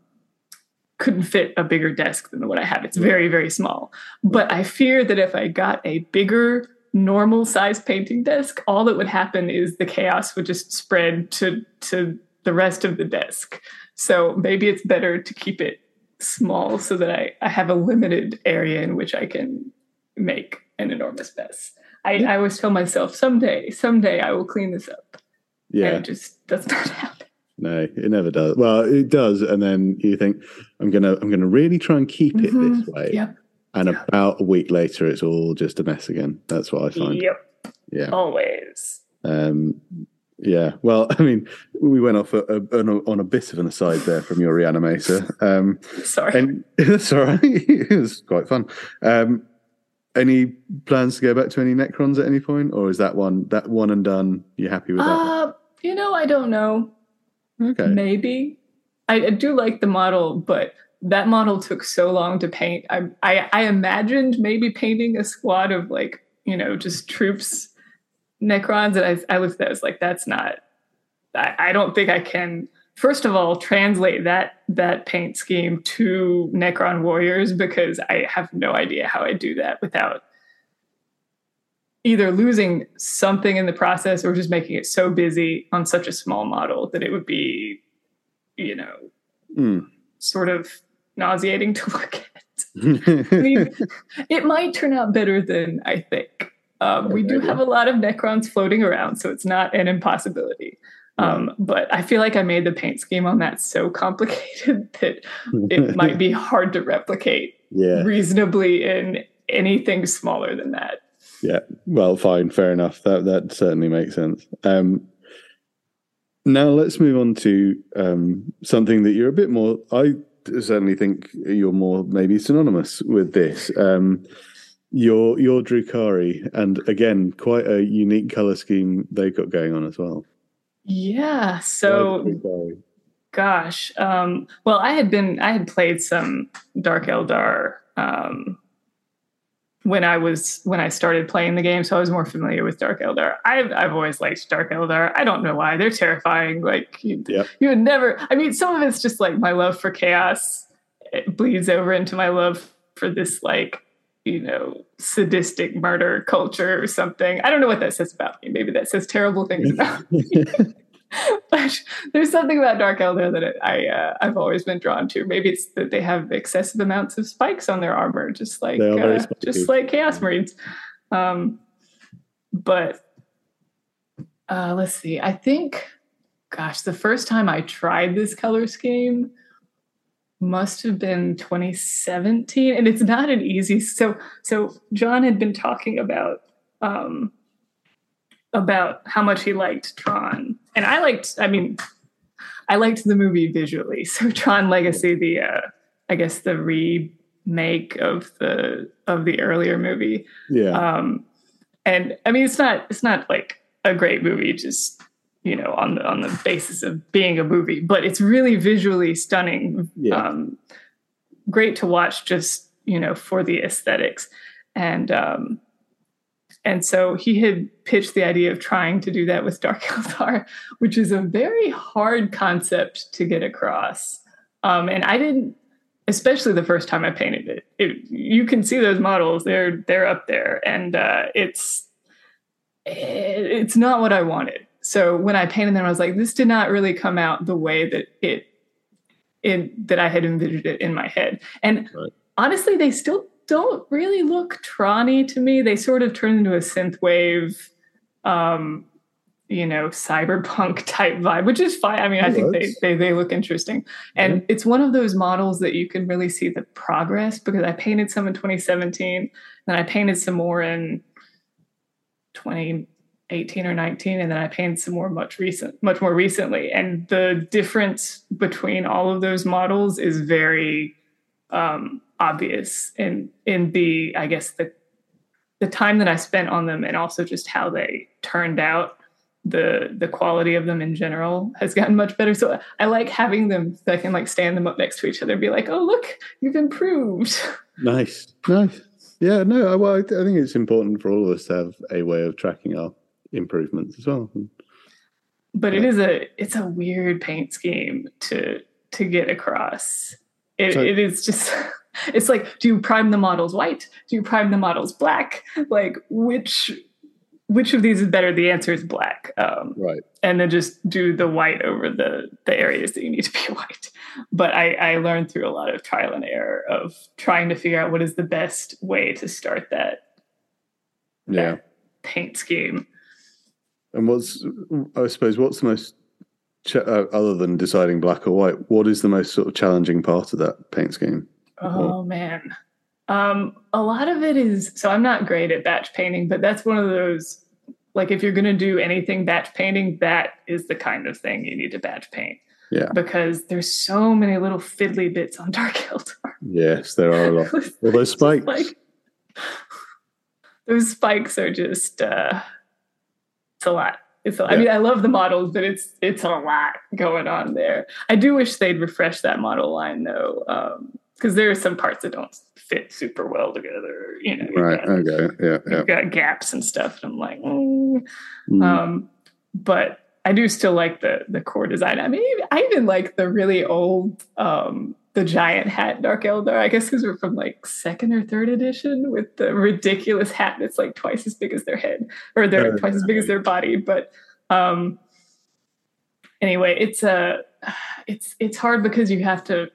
couldn't fit a bigger desk than what I have. It's very very small. But I fear that if I got a bigger normal size painting desk, all that would happen is the chaos would just spread to to the rest of the desk. So maybe it's better to keep it small so that I, I have a limited area in which I can make an enormous mess. I, I always tell myself someday, someday I will clean this up. Yeah. And it just does not happen. No, it never does. Well, it does, and then you think, I'm gonna, I'm gonna really try and keep it Mhm. this way. Yep. And Yeah. about a week later, it's all just a mess again. That's what I find. Yep. Yeah. Always. Um, yeah. Well, I mean, we went off a, a, on, a, on a bit of an aside there from your reanimator. Um, Sorry. and that's all right. it was quite fun. Um, any plans to go back to any Necrons at any point, or is that one that one and done? You happy with that? uh, you know, I don't know. okay. Maybe. I, I do like the model, but that model took so long to paint. I, I I imagined maybe painting a squad of like, you know, just troops, Necrons, and I, I looked at that, I was like, that's not I, I don't think I can first of all translate that that paint scheme to Necron warriors because I have no idea how I do that without either losing something in the process or just making it so busy on such a small model that it would be, you know, Mm. sort of nauseating to look at. I mean, it might turn out better than I think. Um, we do have a lot of Necrons floating around, so it's not an impossibility. Um, but I feel like I made the paint scheme on that so complicated that it might be hard to replicate yeah. reasonably in anything smaller than that. Yeah. Well, fine, fair enough. That that certainly makes sense. Um, now let's move on to um, something that you're a bit more. I certainly think you're more maybe synonymous with this. Um, your your Drukhari, and again, quite a unique color scheme they've got going on as well. Yeah. So gosh um well i had been i had played some dark eldar um when i was when i started playing the game so i was more familiar with dark eldar i've i've always liked dark eldar i don't know why. They're terrifying. Like you, Yep. you would never i mean some of it's just like my love for chaos it bleeds over into my love for this like you know sadistic murder culture or something. I don't know what that says about me. Maybe that says terrible things about me but there's something about Dark Eldar that I uh, I've always been drawn to. Maybe it's that they have excessive amounts of spikes on their armor, just like They are very uh, just like Chaos Marines. Um, but uh, let's see. I think, gosh, the first time I tried this color scheme must have been 2017, and it's not an easy. So so John had been talking about. Um, about how much he liked Tron. And I liked, I mean, I liked the movie visually. So Tron Legacy, the uh, I guess the remake of the of the earlier movie. yeah. Um and I mean it's not it's not like a great movie just you know on the on the basis of being a movie, but it's really visually stunning. Yeah. Um great to watch just, you know, for the aesthetics. And um and so he had pitched the idea of trying to do that with Dark Eldar, which is a very hard concept to get across. Um, and I didn't, especially the first time I painted it. it you can see those models; they're they're up there, and uh, it's it's not what I wanted. So when I painted them, I was like, this did not really come out the way that it in that I had envisioned it in my head. And Right. honestly, they still don't really look Tronny to me. They sort of turn into a synthwave, um, you know, cyberpunk type vibe, which is fine. I mean, I It think they, they they look interesting, and it's one of those models that you can really see the progress because I painted some in 2017, then I painted some more in 2018 or 19, and then I painted some more much recent, much more recently, and the difference between all of those models is very um, obvious in in the I guess the the time that I spent on them and also just how they turned out the the quality of them in general has gotten much better. So I like having them so I can like stand them up next to each other and be like oh look you've improved. Nice, nice. Yeah, no, I- well, I, I think it's important for all of us to have a way of tracking our improvements as well. but it is a it's a weird paint scheme to to get across. It, So- it is just it's like do you prime the models white do you prime the models black like which which of these is better the answer is black um, Right. and then just do the white over the the areas that you need to be white but i i learned through a lot of trial and error of trying to figure out what is the best way to start that Yeah. paint scheme And what's I suppose what's the most ch- uh, other than deciding black or white? What is the most sort of challenging part of that paint scheme? Oh man. Um, a lot of it is so I'm not great at batch painting, but that's one of those like if you're gonna do anything batch painting, that is the kind of thing you need to batch paint. Yeah. Because there's so many little fiddly bits on Dark Eldar. Yes, there are a lot. Well, those spikes. like those spikes are just uh it's a lot. It's a, I Yeah. I mean I love the models, but it's it's a lot going on there. I do wish they'd refresh that model line though. Um because there are some parts that don't fit super well together. You know, Right. got- Okay. Yeah. Yeah. you've got gaps and stuff. And I'm like, mm. Mm. um, but I do still like the the core design. I mean, I even like the really old um, the giant hat Dark Eldar. I guess because we're from like second or third edition with the ridiculous hat that's like twice as big as their head or they're Oh, twice as big as their body. But um, anyway, it's a it's it's hard because you have to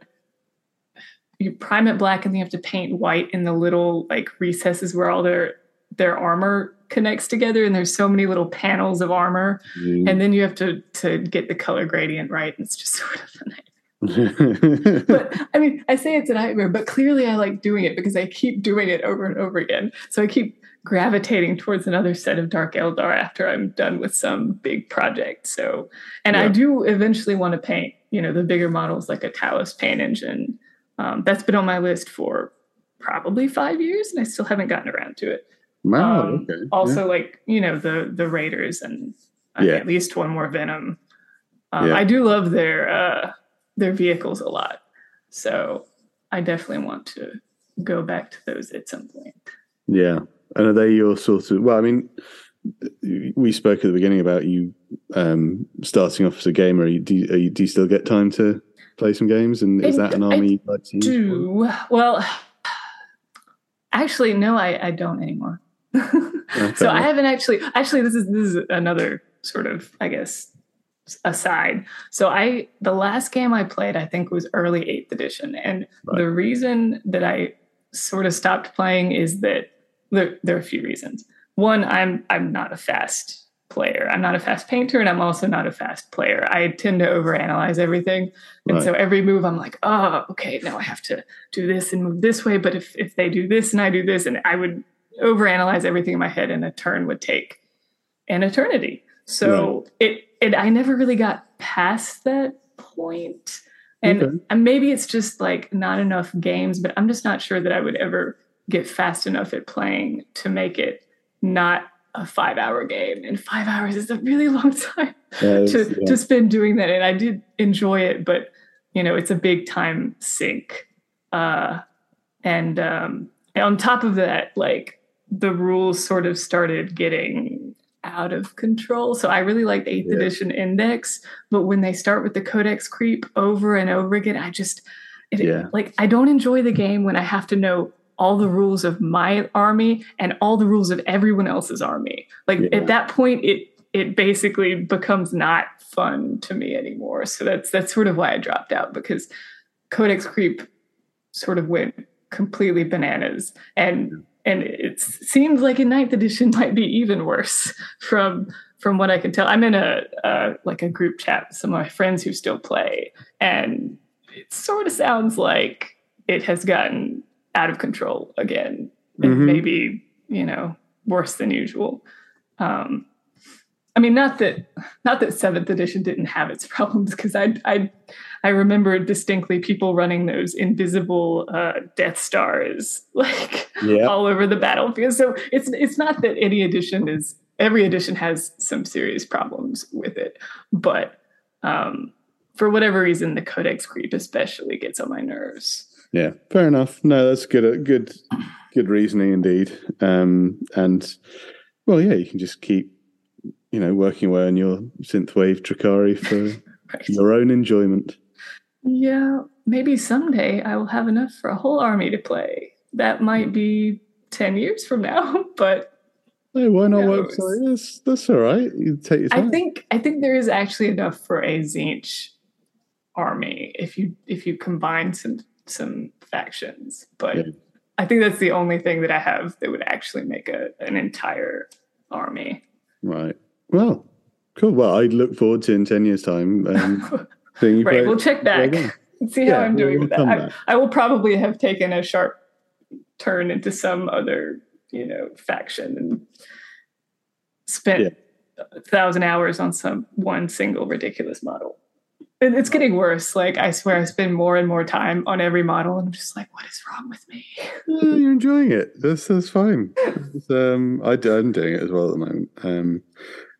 you prime it black and then you have to paint white in the little like recesses where all their their armor connects together and there's so many little panels of armor. Mm. and then you have to to get the color gradient right. And it's just sort of a nightmare. But i mean i say it's a nightmare but clearly i like doing it because i keep doing it over and over again. So i keep gravitating towards another set of dark eldar after i'm done with some big project. So and i do eventually want to paint you know the bigger models like a talos pain engine um, that's been on my list for probably five years and i still haven't gotten around to it wow. Um, okay. also like you know the the raiders and uh, Yeah. at least one more venom um, Yeah. i do love their uh their vehicles a lot so i definitely want to go back to those at some point Yeah. And are they your sort of? Well, I mean, we spoke at the beginning about you um, starting off as a gamer. Are you, do, you, are you, do you still get time to play some games? And is I that an army you'd like do well actually no i i don't anymore Okay. so i haven't actually actually this is this is another sort of i guess aside so i the last game i played i think was early 8th edition and Right. the reason that i sort of stopped playing is that there, there are a few reasons one i'm i'm not a fast player. I'm not a fast painter and i'm also not a fast player. I tend to overanalyze everything. And Right. so every move i'm like oh okay now i have to do this and move this way. But if if they do this and i do this and i would overanalyze everything in my head and a turn would take an eternity. So it it i never really got past that point. And Okay. and maybe it's just like not enough games but i'm just not sure that i would ever get fast enough at playing to make it not a five hour game and five hours is a really long time to, yeah. to spend doing that and i did enjoy it but you know it's a big time sink uh and um and on top of that like the rules sort of started getting out of control so i really liked eighth Yeah. edition index but when they start with the codex creep over and over again i just it, Yeah. like i don't enjoy the game when i have to know all the rules of my army and all the rules of everyone else's army. Like Yeah. at that point it it basically becomes not fun to me anymore. So that's that's sort of why i dropped out because codex creep sort of went completely bananas. And and it seems like in ninth edition might be even worse from from what i can tell. I'm in a uh, like a group chat with some of my friends who still play and it sort of sounds like it has gotten out of control again. And Mhm. maybe you know worse than usual. Um i mean not that not that seventh edition didn't have its problems because i i i remember distinctly people running those invisible uh death stars like Yeah. all over the battlefield. So it's it's not that any edition is every edition has some serious problems with it. But um for whatever reason the codex creep especially gets on my nerves Yeah, fair enough. No, that's good. uh, Good, good reasoning indeed. Um, and well, yeah, you can just keep, you know, working away on your synthwave Drukhari for right your own enjoyment. Yeah, maybe someday I will have enough for a whole army to play. That might be 10 years from now, but Hey, why not work? For, that's that's all right. You take your I time. think I think there is actually enough for a Tzeentch army if you if you combine some some factions. But Yeah. I think that's the only thing that I have that would actually make a an entire army. Right. Well, Cool. Well, I look forward to in ten years' time. Um, right, play- we'll check back and see Yeah, how I'm doing we'll with that. I. I will probably have taken a sharp turn into some other, you know, faction and spent Yeah. a thousand hours on some one single ridiculous model. And it's getting worse. Like I swear, I spend more and more time on every model, and I'm just like, what is wrong with me? Yeah, you're enjoying it. This is fine. Um, I, am doing it as well at the moment. Um,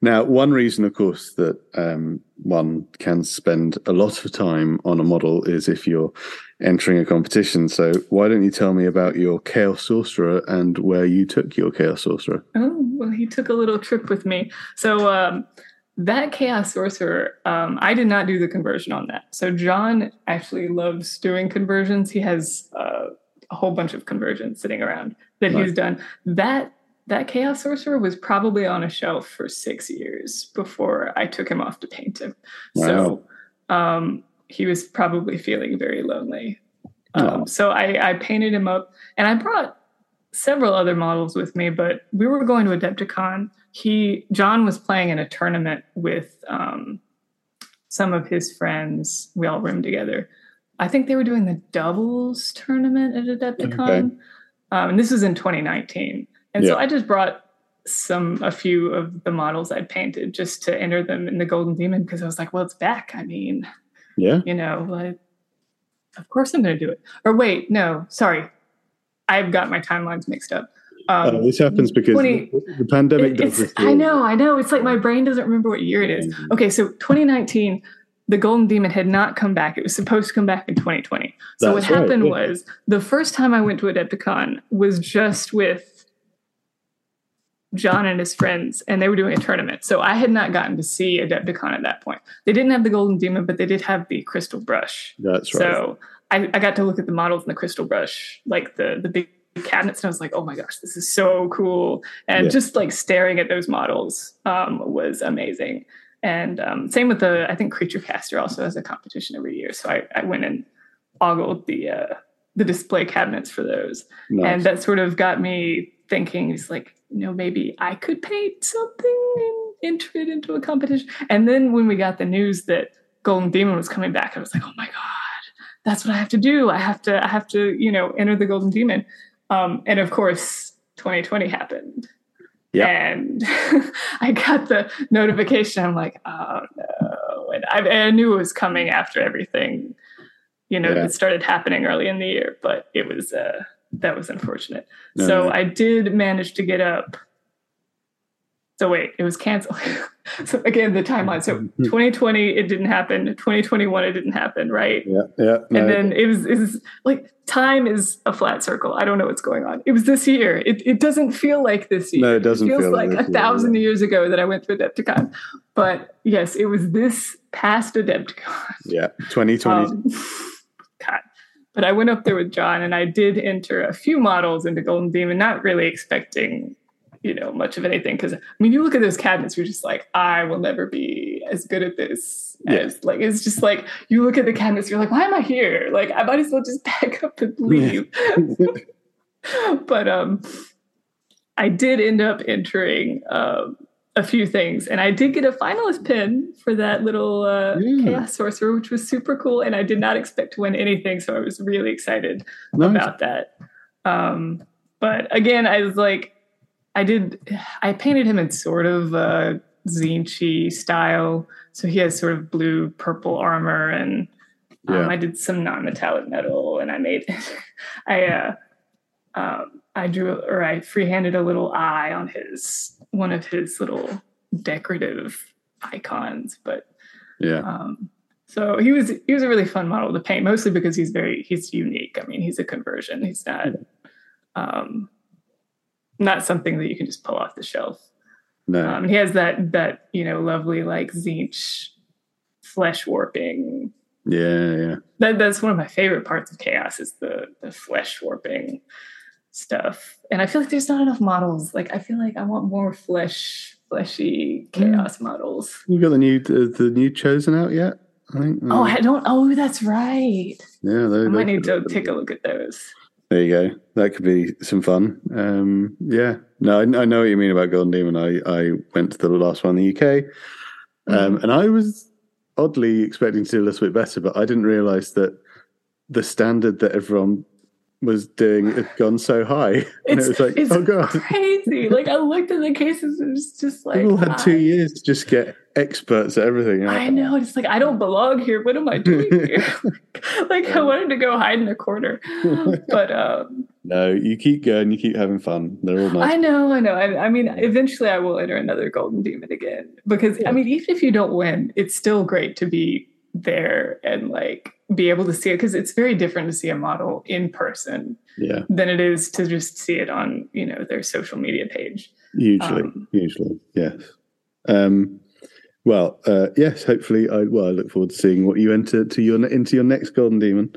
now, one reason, of course, that um, one can spend a lot of time on a model is if you're entering a competition. So, why don't you tell me about your Chaos Sorcerer and where you took your Chaos Sorcerer? Oh, well, he took a little trip with me. So um, that Chaos Sorcerer, um, I did not do the conversion on that. So John actually loves doing conversions. He has uh, a whole bunch of conversions sitting around that Right. he's done. That that Chaos Sorcerer was probably on a shelf for six years before I took him off to paint him. So um, he was probably feeling very lonely. Um, so I, I painted him up, and I brought several other models with me. But we were going to Adepticon. He John was playing in a tournament with um, some of his friends. We all roomed together. I think they were doing the doubles tournament at Adepticon, Okay. um, and this was in 2019. And so I just brought some a few of the models I'd painted just to enter them in the Golden Demon because I was like, well, it's back. I mean, Yeah. you know, like, of course I'm going to do it. Or wait, no, sorry, I've got my timelines mixed up. Um, Uh, this happens because 20 the pandemic does this. I know, I know. It's like my brain doesn't remember what year it is. Okay, so 2019, the Golden Demon had not come back. It was supposed to come back in 2020. So what That's right, happened yeah. was the first time I went to Adepticon was just with John and his friends, and they were doing a tournament. So I had not gotten to see Adepticon at that point. They didn't have the Golden Demon, but they did have the Crystal Brush. That's right. So I, I got to look at the models in the crystal brush, like the the big cabinets, and I was like, oh my gosh, this is so cool. And Yeah. just like staring at those models um, was amazing. And um, same with the, I think Creature Caster also has a competition every year. So I, I went and ogled the uh, the display cabinets for those, Nice. and that sort of got me thinking. It's like, you know, maybe I could paint something and enter it into a competition. And then when we got the news that Golden Demon was coming back, I was like, oh my god, that's what I have to do. I have to, I have to, you know, enter the Golden Demon. Um, and of course, 2020 happened. Yeah. And I got the notification. I'm like, oh no. And I, and I knew it was coming after everything, you know, Yeah. that started happening early in the year, but it was, uh, that was unfortunate. No, so no. I did manage to get up. So wait, it was canceled. so again, the timeline. So 2020, it didn't happen. 2021, it didn't happen, right? yeah, yeah. No, And then it was, it was like time is a flat circle. I don't know what's going on. It was this year. It, it doesn't feel like this year. no, it doesn't it feels feel like this a year, thousand yeah. years ago that I went to Adepticon. But yes, it was this past Adepticon. Yeah, 2020. Um, God. But I went up there with John and I did enter a few models into Golden Demon, not really expecting, you know, much of anything. Because I mean, you look at those cabinets, you're just like, I will never be as good at this Yeah. as like it's just like you look at the cabinets, you're like, why am I here? Like I might as well just pack up and leave. but um I did end up entering um a few things and I did get a finalist pin for that little uh, Yeah. chaos sorcerer which was super cool and I did not expect to win anything so I was really excited Nice. about that um but again I was like I did I painted him in sort of a Tzeentchy style so he has sort of blue purple armor and um, Yeah. I did some non-metallic metal and I made I uh um, I drew or I freehanded a little eye on his one of his little decorative icons, but Yeah, um, so he was he was a really fun model to paint, mostly because he's very he's unique. I mean, he's a conversion. He's not um, not something that you can just pull off the shelf. no, Um, he has that that you know lovely like Tzeentch flesh warping. yeah, yeah. That that's one of my favorite parts of chaos is the the flesh warping stuff. And I feel like there's not enough models. Like I feel like I want more flesh fleshy chaos models. You got the new the, the new chosen out yet? I think. Oh, I don't. Oh, that's right. yeah. They, I might need to take a look at those. There you go. That could be some fun. Um, yeah. No, I, I know what you mean about Golden Demon. I, I went to the last one in the UK. Um, and I was oddly expecting to do a little bit better, but I didn't realize that the standard that everyone was doing had gone so high. And it was like, oh god, crazy. like I looked at the cases and it's just like people had two years to just get experts at everything. I know. It's like I don't belong here. What am I doing here? like I wanted to go hide in a corner, but um, No, you keep going, you keep having fun. They're all nice. I know, I know. I, I mean, eventually I will enter another Golden Demon again because Yeah. I mean, even if you don't win, it's still great to be there and like be able to see it because it's very different to see a model in person yeah, than it is to just see it on you know their social media page. usually, Um, usually, yes. Um, well, uh, yes. Hopefully, I well, I look forward to seeing what you enter to your into your next Golden Demon.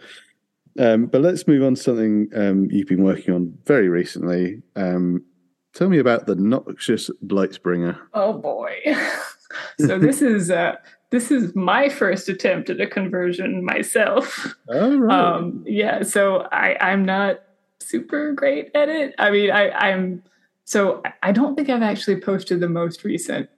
Um, but let's move on to something um, you've been working on very recently. Um, tell me about the Noxious Blightbringer. Oh boy. so this is uh this is my first attempt at a conversion myself. Oh, right. Um yeah, so I I'm not super great at it. I mean, I I'm so I- I don't think I've actually posted the most recent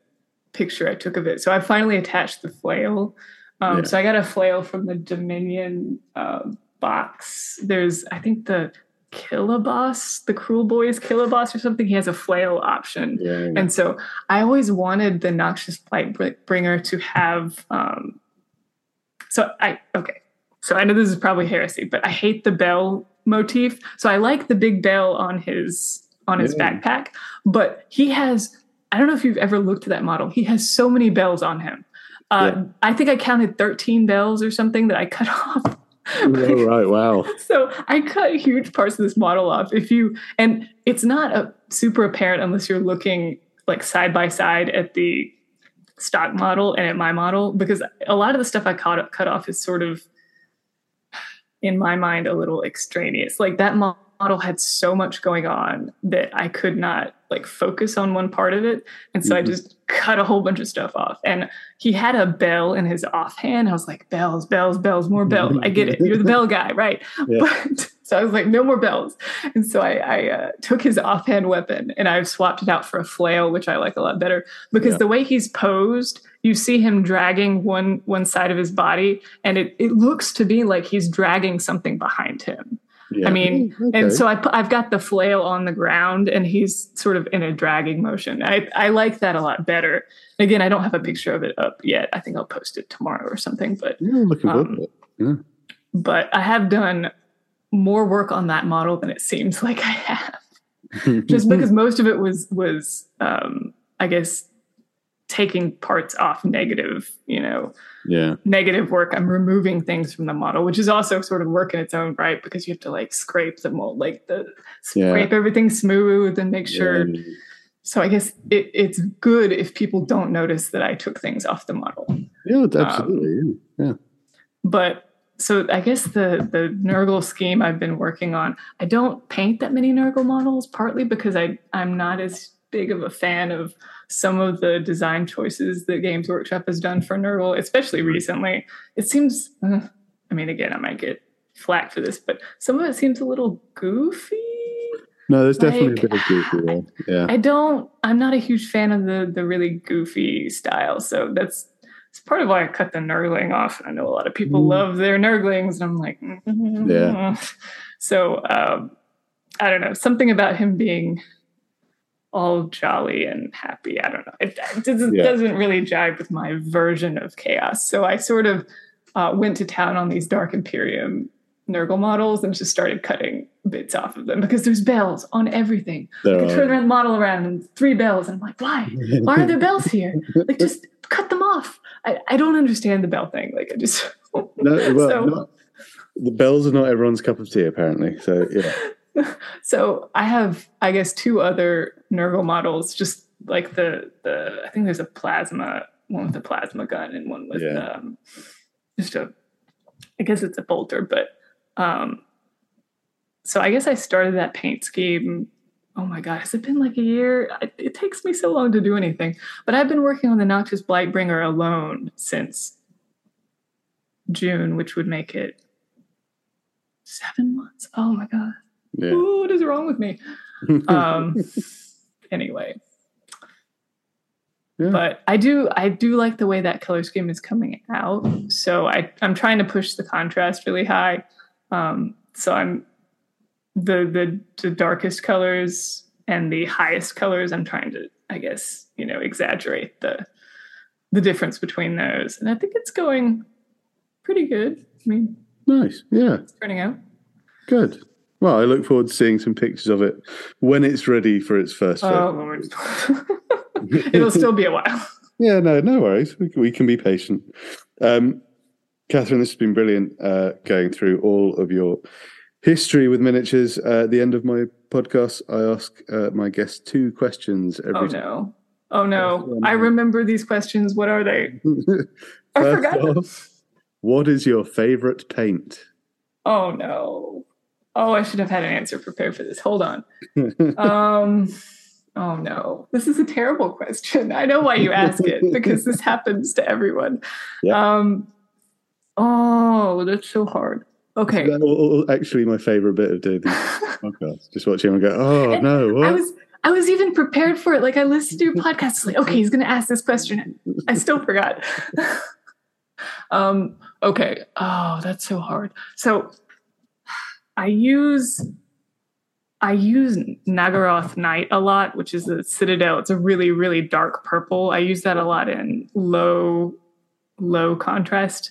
picture I took of it. So I finally attached the flail. Um Yeah. so I got a flail from the Dominion uh, box. There's I think the Killaboss, the Kruleboyz Killaboss or something. He has a flail option. yeah, yeah. And so I always wanted the Noxious Light Bringer to have. Um, so I, okay. So I know this is probably heresy, but I hate the bell motif. So I like the big bell on his on his Yeah. backpack, but he has. I don't know if you've ever looked at that model. He has so many bells on him. Uh. I think I counted 13 bells or something that I cut off. Oh, right. Wow. so I cut huge parts of this model off. If you and it's not a super apparent unless you're looking like side by side at the stock model and at my model because a lot of the stuff I cut cut off is sort of in my mind a little extraneous. Like that model had so much going on that I could not like focus on one part of it, and so I Mhm. just cut a whole bunch of stuff off. And he had a bell in his offhand. I was like, bells, bells, bells, more bells. I get it. You're the bell guy, right? Yeah. But so I was like, no more bells. And so I, I uh, took his offhand weapon and I've swapped it out for a flail, which I like a lot better because Yeah. the way he's posed, you see him dragging one one side of his body, and it it looks to be like he's dragging something behind him. Yeah. I mean, Okay. and so I pu- I've got the flail on the ground, and he's sort of in a dragging motion. I I like that a lot better. Again, I don't have a picture of it up yet. I think I'll post it tomorrow or something. But Yeah, looking forward um, to it. but I have done more work on that model than it seems like I have. Just because most of it was was um, I guess taking parts off negative, you know, yeah, negative work. I'm removing things from the model, which is also sort of work in its own right because you have to like scrape the mold, like the Yeah. scrape everything smooth and make sure. Yeah. So I guess it, it's good if people don't notice that I took things off the model. Yeah, um, absolutely. yeah. But so I guess the the Nurgle scheme I've been working on, I don't paint that many Nurgle models, partly because I I'm not as big of a fan of some of the design choices that Games Workshop has done for Nurgle, especially recently. It seems, uh, I mean, again, I might get flack for this, but some of it seems a little goofy. No, there's definitely Like, a bit of goofy. Yeah. I don't. I'm not a huge fan of the the really goofy style. So that's it's part of why I cut the nurgling off. I know a lot of people Mm. love their nurglings, and I'm like, mm Yeah. So um, I don't know something about him being all jolly and happy. I don't know. It, doesn't Yeah. doesn't really jive with my version of chaos. So I sort of uh, went to town on these Dark Imperium Nurgle models and just started cutting bits off of them because there's bells on everything. There I could turn around the model around and three bells. And I'm like, why? Why are there bells here? Like, just cut them off. I, I don't understand the bell thing. Like, I just. No, well, so, not, the bells are not everyone's cup of tea, apparently. So, yeah. so I have, I guess, two other Nurgle models. Just like the the, I think there's a plasma one with a plasma gun and one with Yeah. um, just a. I guess it's a bolter, but um. So I guess I started that paint scheme oh my god, has it been like a year? I, it takes me so long to do anything. But I've been working on the Noxious Blightbringer alone since June, which would make it seven months. Oh my god, Yeah. Ooh, what is wrong with me? Um, anyway, Yeah. But I do I do like the way that color scheme is coming out. So I I'm trying to push the contrast really high. Um, so I'm the the the darkest colors and the highest colors. I'm trying to I guess you know exaggerate the the difference between those, and I think it's going pretty good. I mean, Nice. Yeah. it's turning out. Good. Well, I look forward to seeing some pictures of it when it's ready for its first Oh. Lord, it'll still be a while. Yeah, no, no worries. We can, we can be patient. Um, Kathryn, this has been brilliant uh, going through all of your history with miniatures. Uh, at the end of my podcast, I ask uh, my guests two questions every Oh time. no. Oh no. I remember these questions. What are they? I forgot. off, what is your favorite paint? Oh no. Oh, I should have had an answer prepared for this. Hold on. Um oh no. This is a terrible question. I know why you ask it because this happens to everyone. Yeah. Um oh, that's so hard. Okay. Actually my favorite bit of doing these podcasts. Just watching him go, oh no, what? I was I was even prepared for it. Like I listened to your podcast, like, okay, he's gonna ask this question. I still forgot. um, okay. Oh, that's so hard. So I use I use Naggaroth Night a lot, which is a citadel. It's a really, really dark purple. I use that a lot in low, low contrast.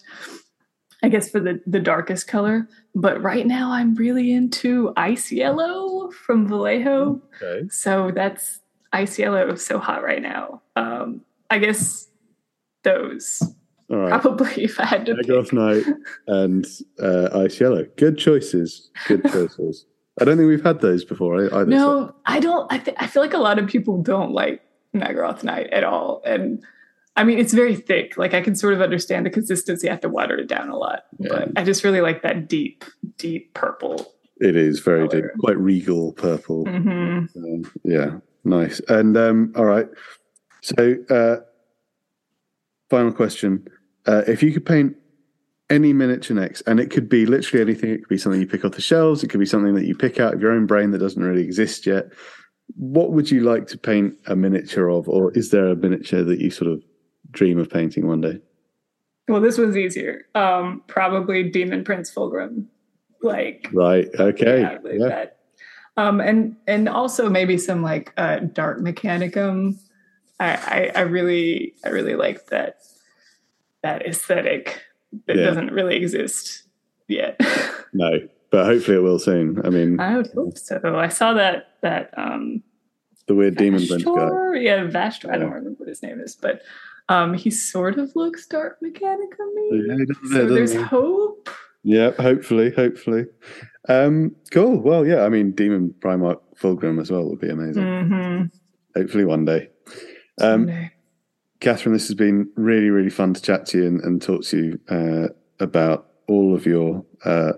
I guess for the the darkest color. But right now I'm really into ice yellow from Vallejo. okay. So that's ice yellow so hot right now. Um, I guess those All right. probably if I had to Egg pick. off night and uh, ice yellow. Good choices. Good choices. I don't think we've had those before e- either. so- No, I don't. I, th- I feel like a lot of people don't like Naggaroth Night at all. And I mean, it's very thick. Like I can sort of understand the consistency. I have to water it down a lot. Yeah. But I just really like that deep, deep purple. It is very deep, quite regal purple. hmm Um, yeah, nice. And um, all right. So, uh, final question: uh, If you could paint any miniature next, and it could be literally anything, it could be something you pick off the shelves, it could be something that you pick out of your own brain that doesn't really exist yet. What would you like to paint a miniature of, or is there a miniature that you sort of dream of painting one day? Well, this one's easier. Um, probably Demon Prince Fulgrim. Like Right. Okay. yeah, Yeah. that. Um, and and also maybe some like uh, dark mechanicum. I, I I really I really like that that aesthetic that Yeah. doesn't really exist yet. No, but hopefully it will soon. I mean, I would hope so. I saw that that um the weird demon prince guy. Vashtor, yeah, Vashtor. I don't remember what his name is, but um he sort of looks dark mechanicum Yeah, So there's he? hope. Yeah, hopefully, hopefully. Um, cool. Well, yeah, I mean, Demon Primarch Fulgrim as well would be amazing. Mm-hmm. Hopefully, one day. Um. Kathryn, this has been really, really fun to chat to you and, and talk to you uh, about all of your uh,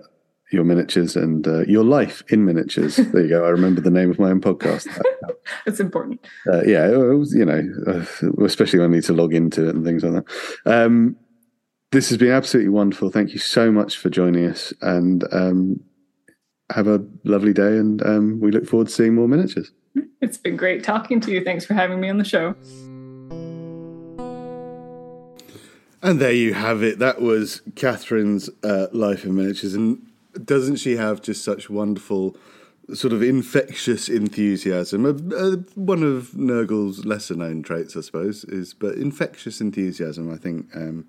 your miniatures and uh, your life in miniatures. there you go. I remember the name of my own podcast. It's important. uh, yeah, it was, you know, uh, especially when I need to log into it and things like that. Um, this has been absolutely wonderful. Thank you so much for joining us, and um, have a lovely day. And um, we look forward to seeing more miniatures. It's been great talking to you. Thanks for having me on the show. And there you have it. That was Kathryn's uh, life in miniatures, and doesn't she have just such wonderful, sort of infectious enthusiasm? Uh, uh, one of Nurgle's lesser known traits, I suppose, is but infectious enthusiasm. I think um,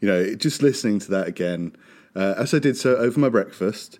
you know, just listening to that again, uh, as I did so over my breakfast.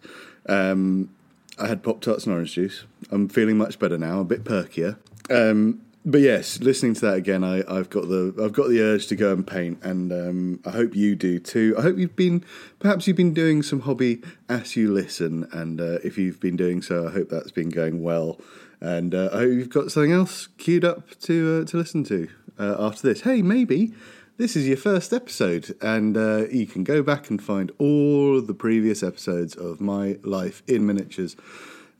Um, I had Pop Tarts and orange juice. I'm feeling much better now, a bit perkier. Um, but yes, listening to that again, I, I've got the I've got the urge to go and paint, and um, I hope you do too. I hope you've been perhaps you've been doing some hobby as you listen, and uh, if you've been doing so, I hope that's been going well. And uh, I hope you've got something else queued up to uh, to listen to uh, after this. Hey, maybe this is your first episode, and uh, you can go back and find all the previous episodes of my life in miniatures,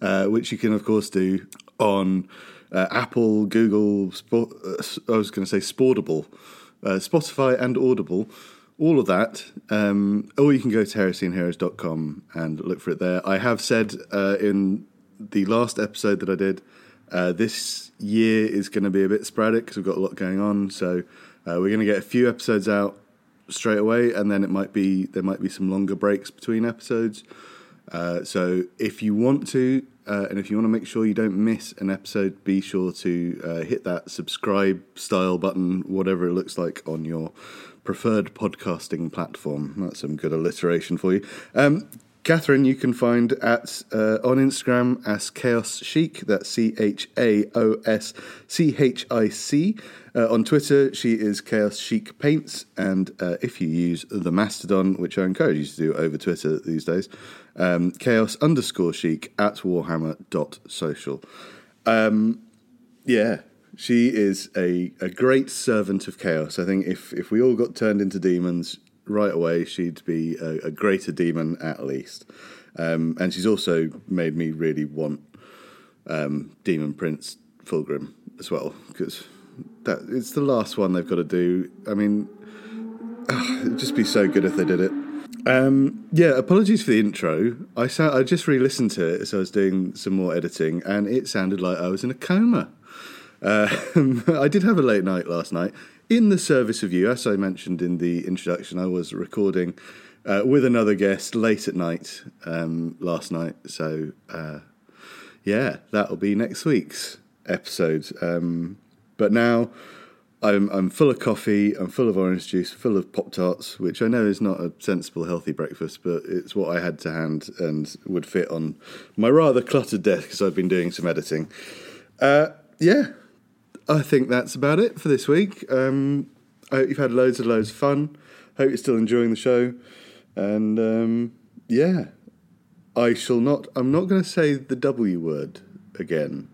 uh, which you can, of course, do on uh, Apple, Google. Spo- uh, I was going to say Sportable, uh, Spotify, and Audible. All of that, um, or you can go to heresyandheroes.com and look for it there. I have said uh, in the last episode that I did this year is going to be a bit sporadic because we've got a lot going on. So uh, we're going to get a few episodes out straight away, and then it might be there might be some longer breaks between episodes. Uh, so if you want to, uh, and if you want to make sure you don't miss an episode, be sure to uh, hit that subscribe style button, whatever it looks like on your preferred podcasting platform. That's some good alliteration for you. Um, Kathryn, you can find at uh, on Instagram as Chaos Chic. That's C H A O S C H I C. Uh, on Twitter, she is Chaos Chic Paints, and uh, if you use the Mastodon, which I encourage you to do over Twitter these days, um, Chaos underscore Chic at Warhammer dot social. Um, yeah, she is a, a great servant of chaos. I think if if we all got turned into demons, right away, she'd be a, a greater demon at least. Um, and she's also made me really want um, Demon Prince Fulgrim as well because that it's the last one they've got to do. I mean, it'd just be so good if they did it. Um, yeah, apologies for the intro. I sound, I just re-listened to it as I was doing some more editing, and it sounded like I was in a coma. Uh, I did have a late night last night in the service of you, as I mentioned in the introduction, I was recording uh, with another guest late at night um, last night. So, uh, yeah, that'll be next week's episode. Um, but now I'm, I'm full of coffee, I'm full of orange juice, full of Pop Tarts, which I know is not a sensible, healthy breakfast, but it's what I had to hand and would fit on my rather cluttered desk because I've been doing some editing. Uh, yeah, I think that's about it for this week. Um, I hope you've had loads and loads of fun. Hope you're still enjoying the show. And um, yeah, I shall not. I'm not going to say the W word again.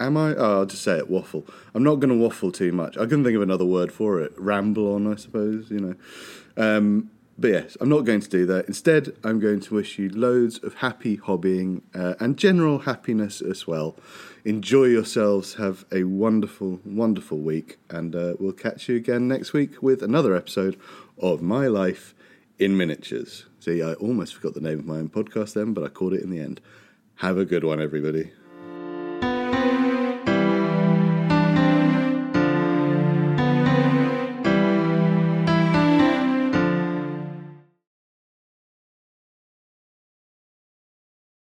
Am I? Oh, I'll just say it. Waffle. I'm not going to waffle too much. I couldn't think of another word for it. Ramble on, I suppose. You know. Um, but yes, I'm not going to do that. Instead, I'm going to wish you loads of happy hobbying uh, and general happiness as well enjoy yourselves. Have a wonderful, wonderful week. And uh, we'll catch you again next week with another episode of My Life in Miniatures. See, I almost forgot the name of my own podcast then, but I caught it in the end. Have a good one, everybody.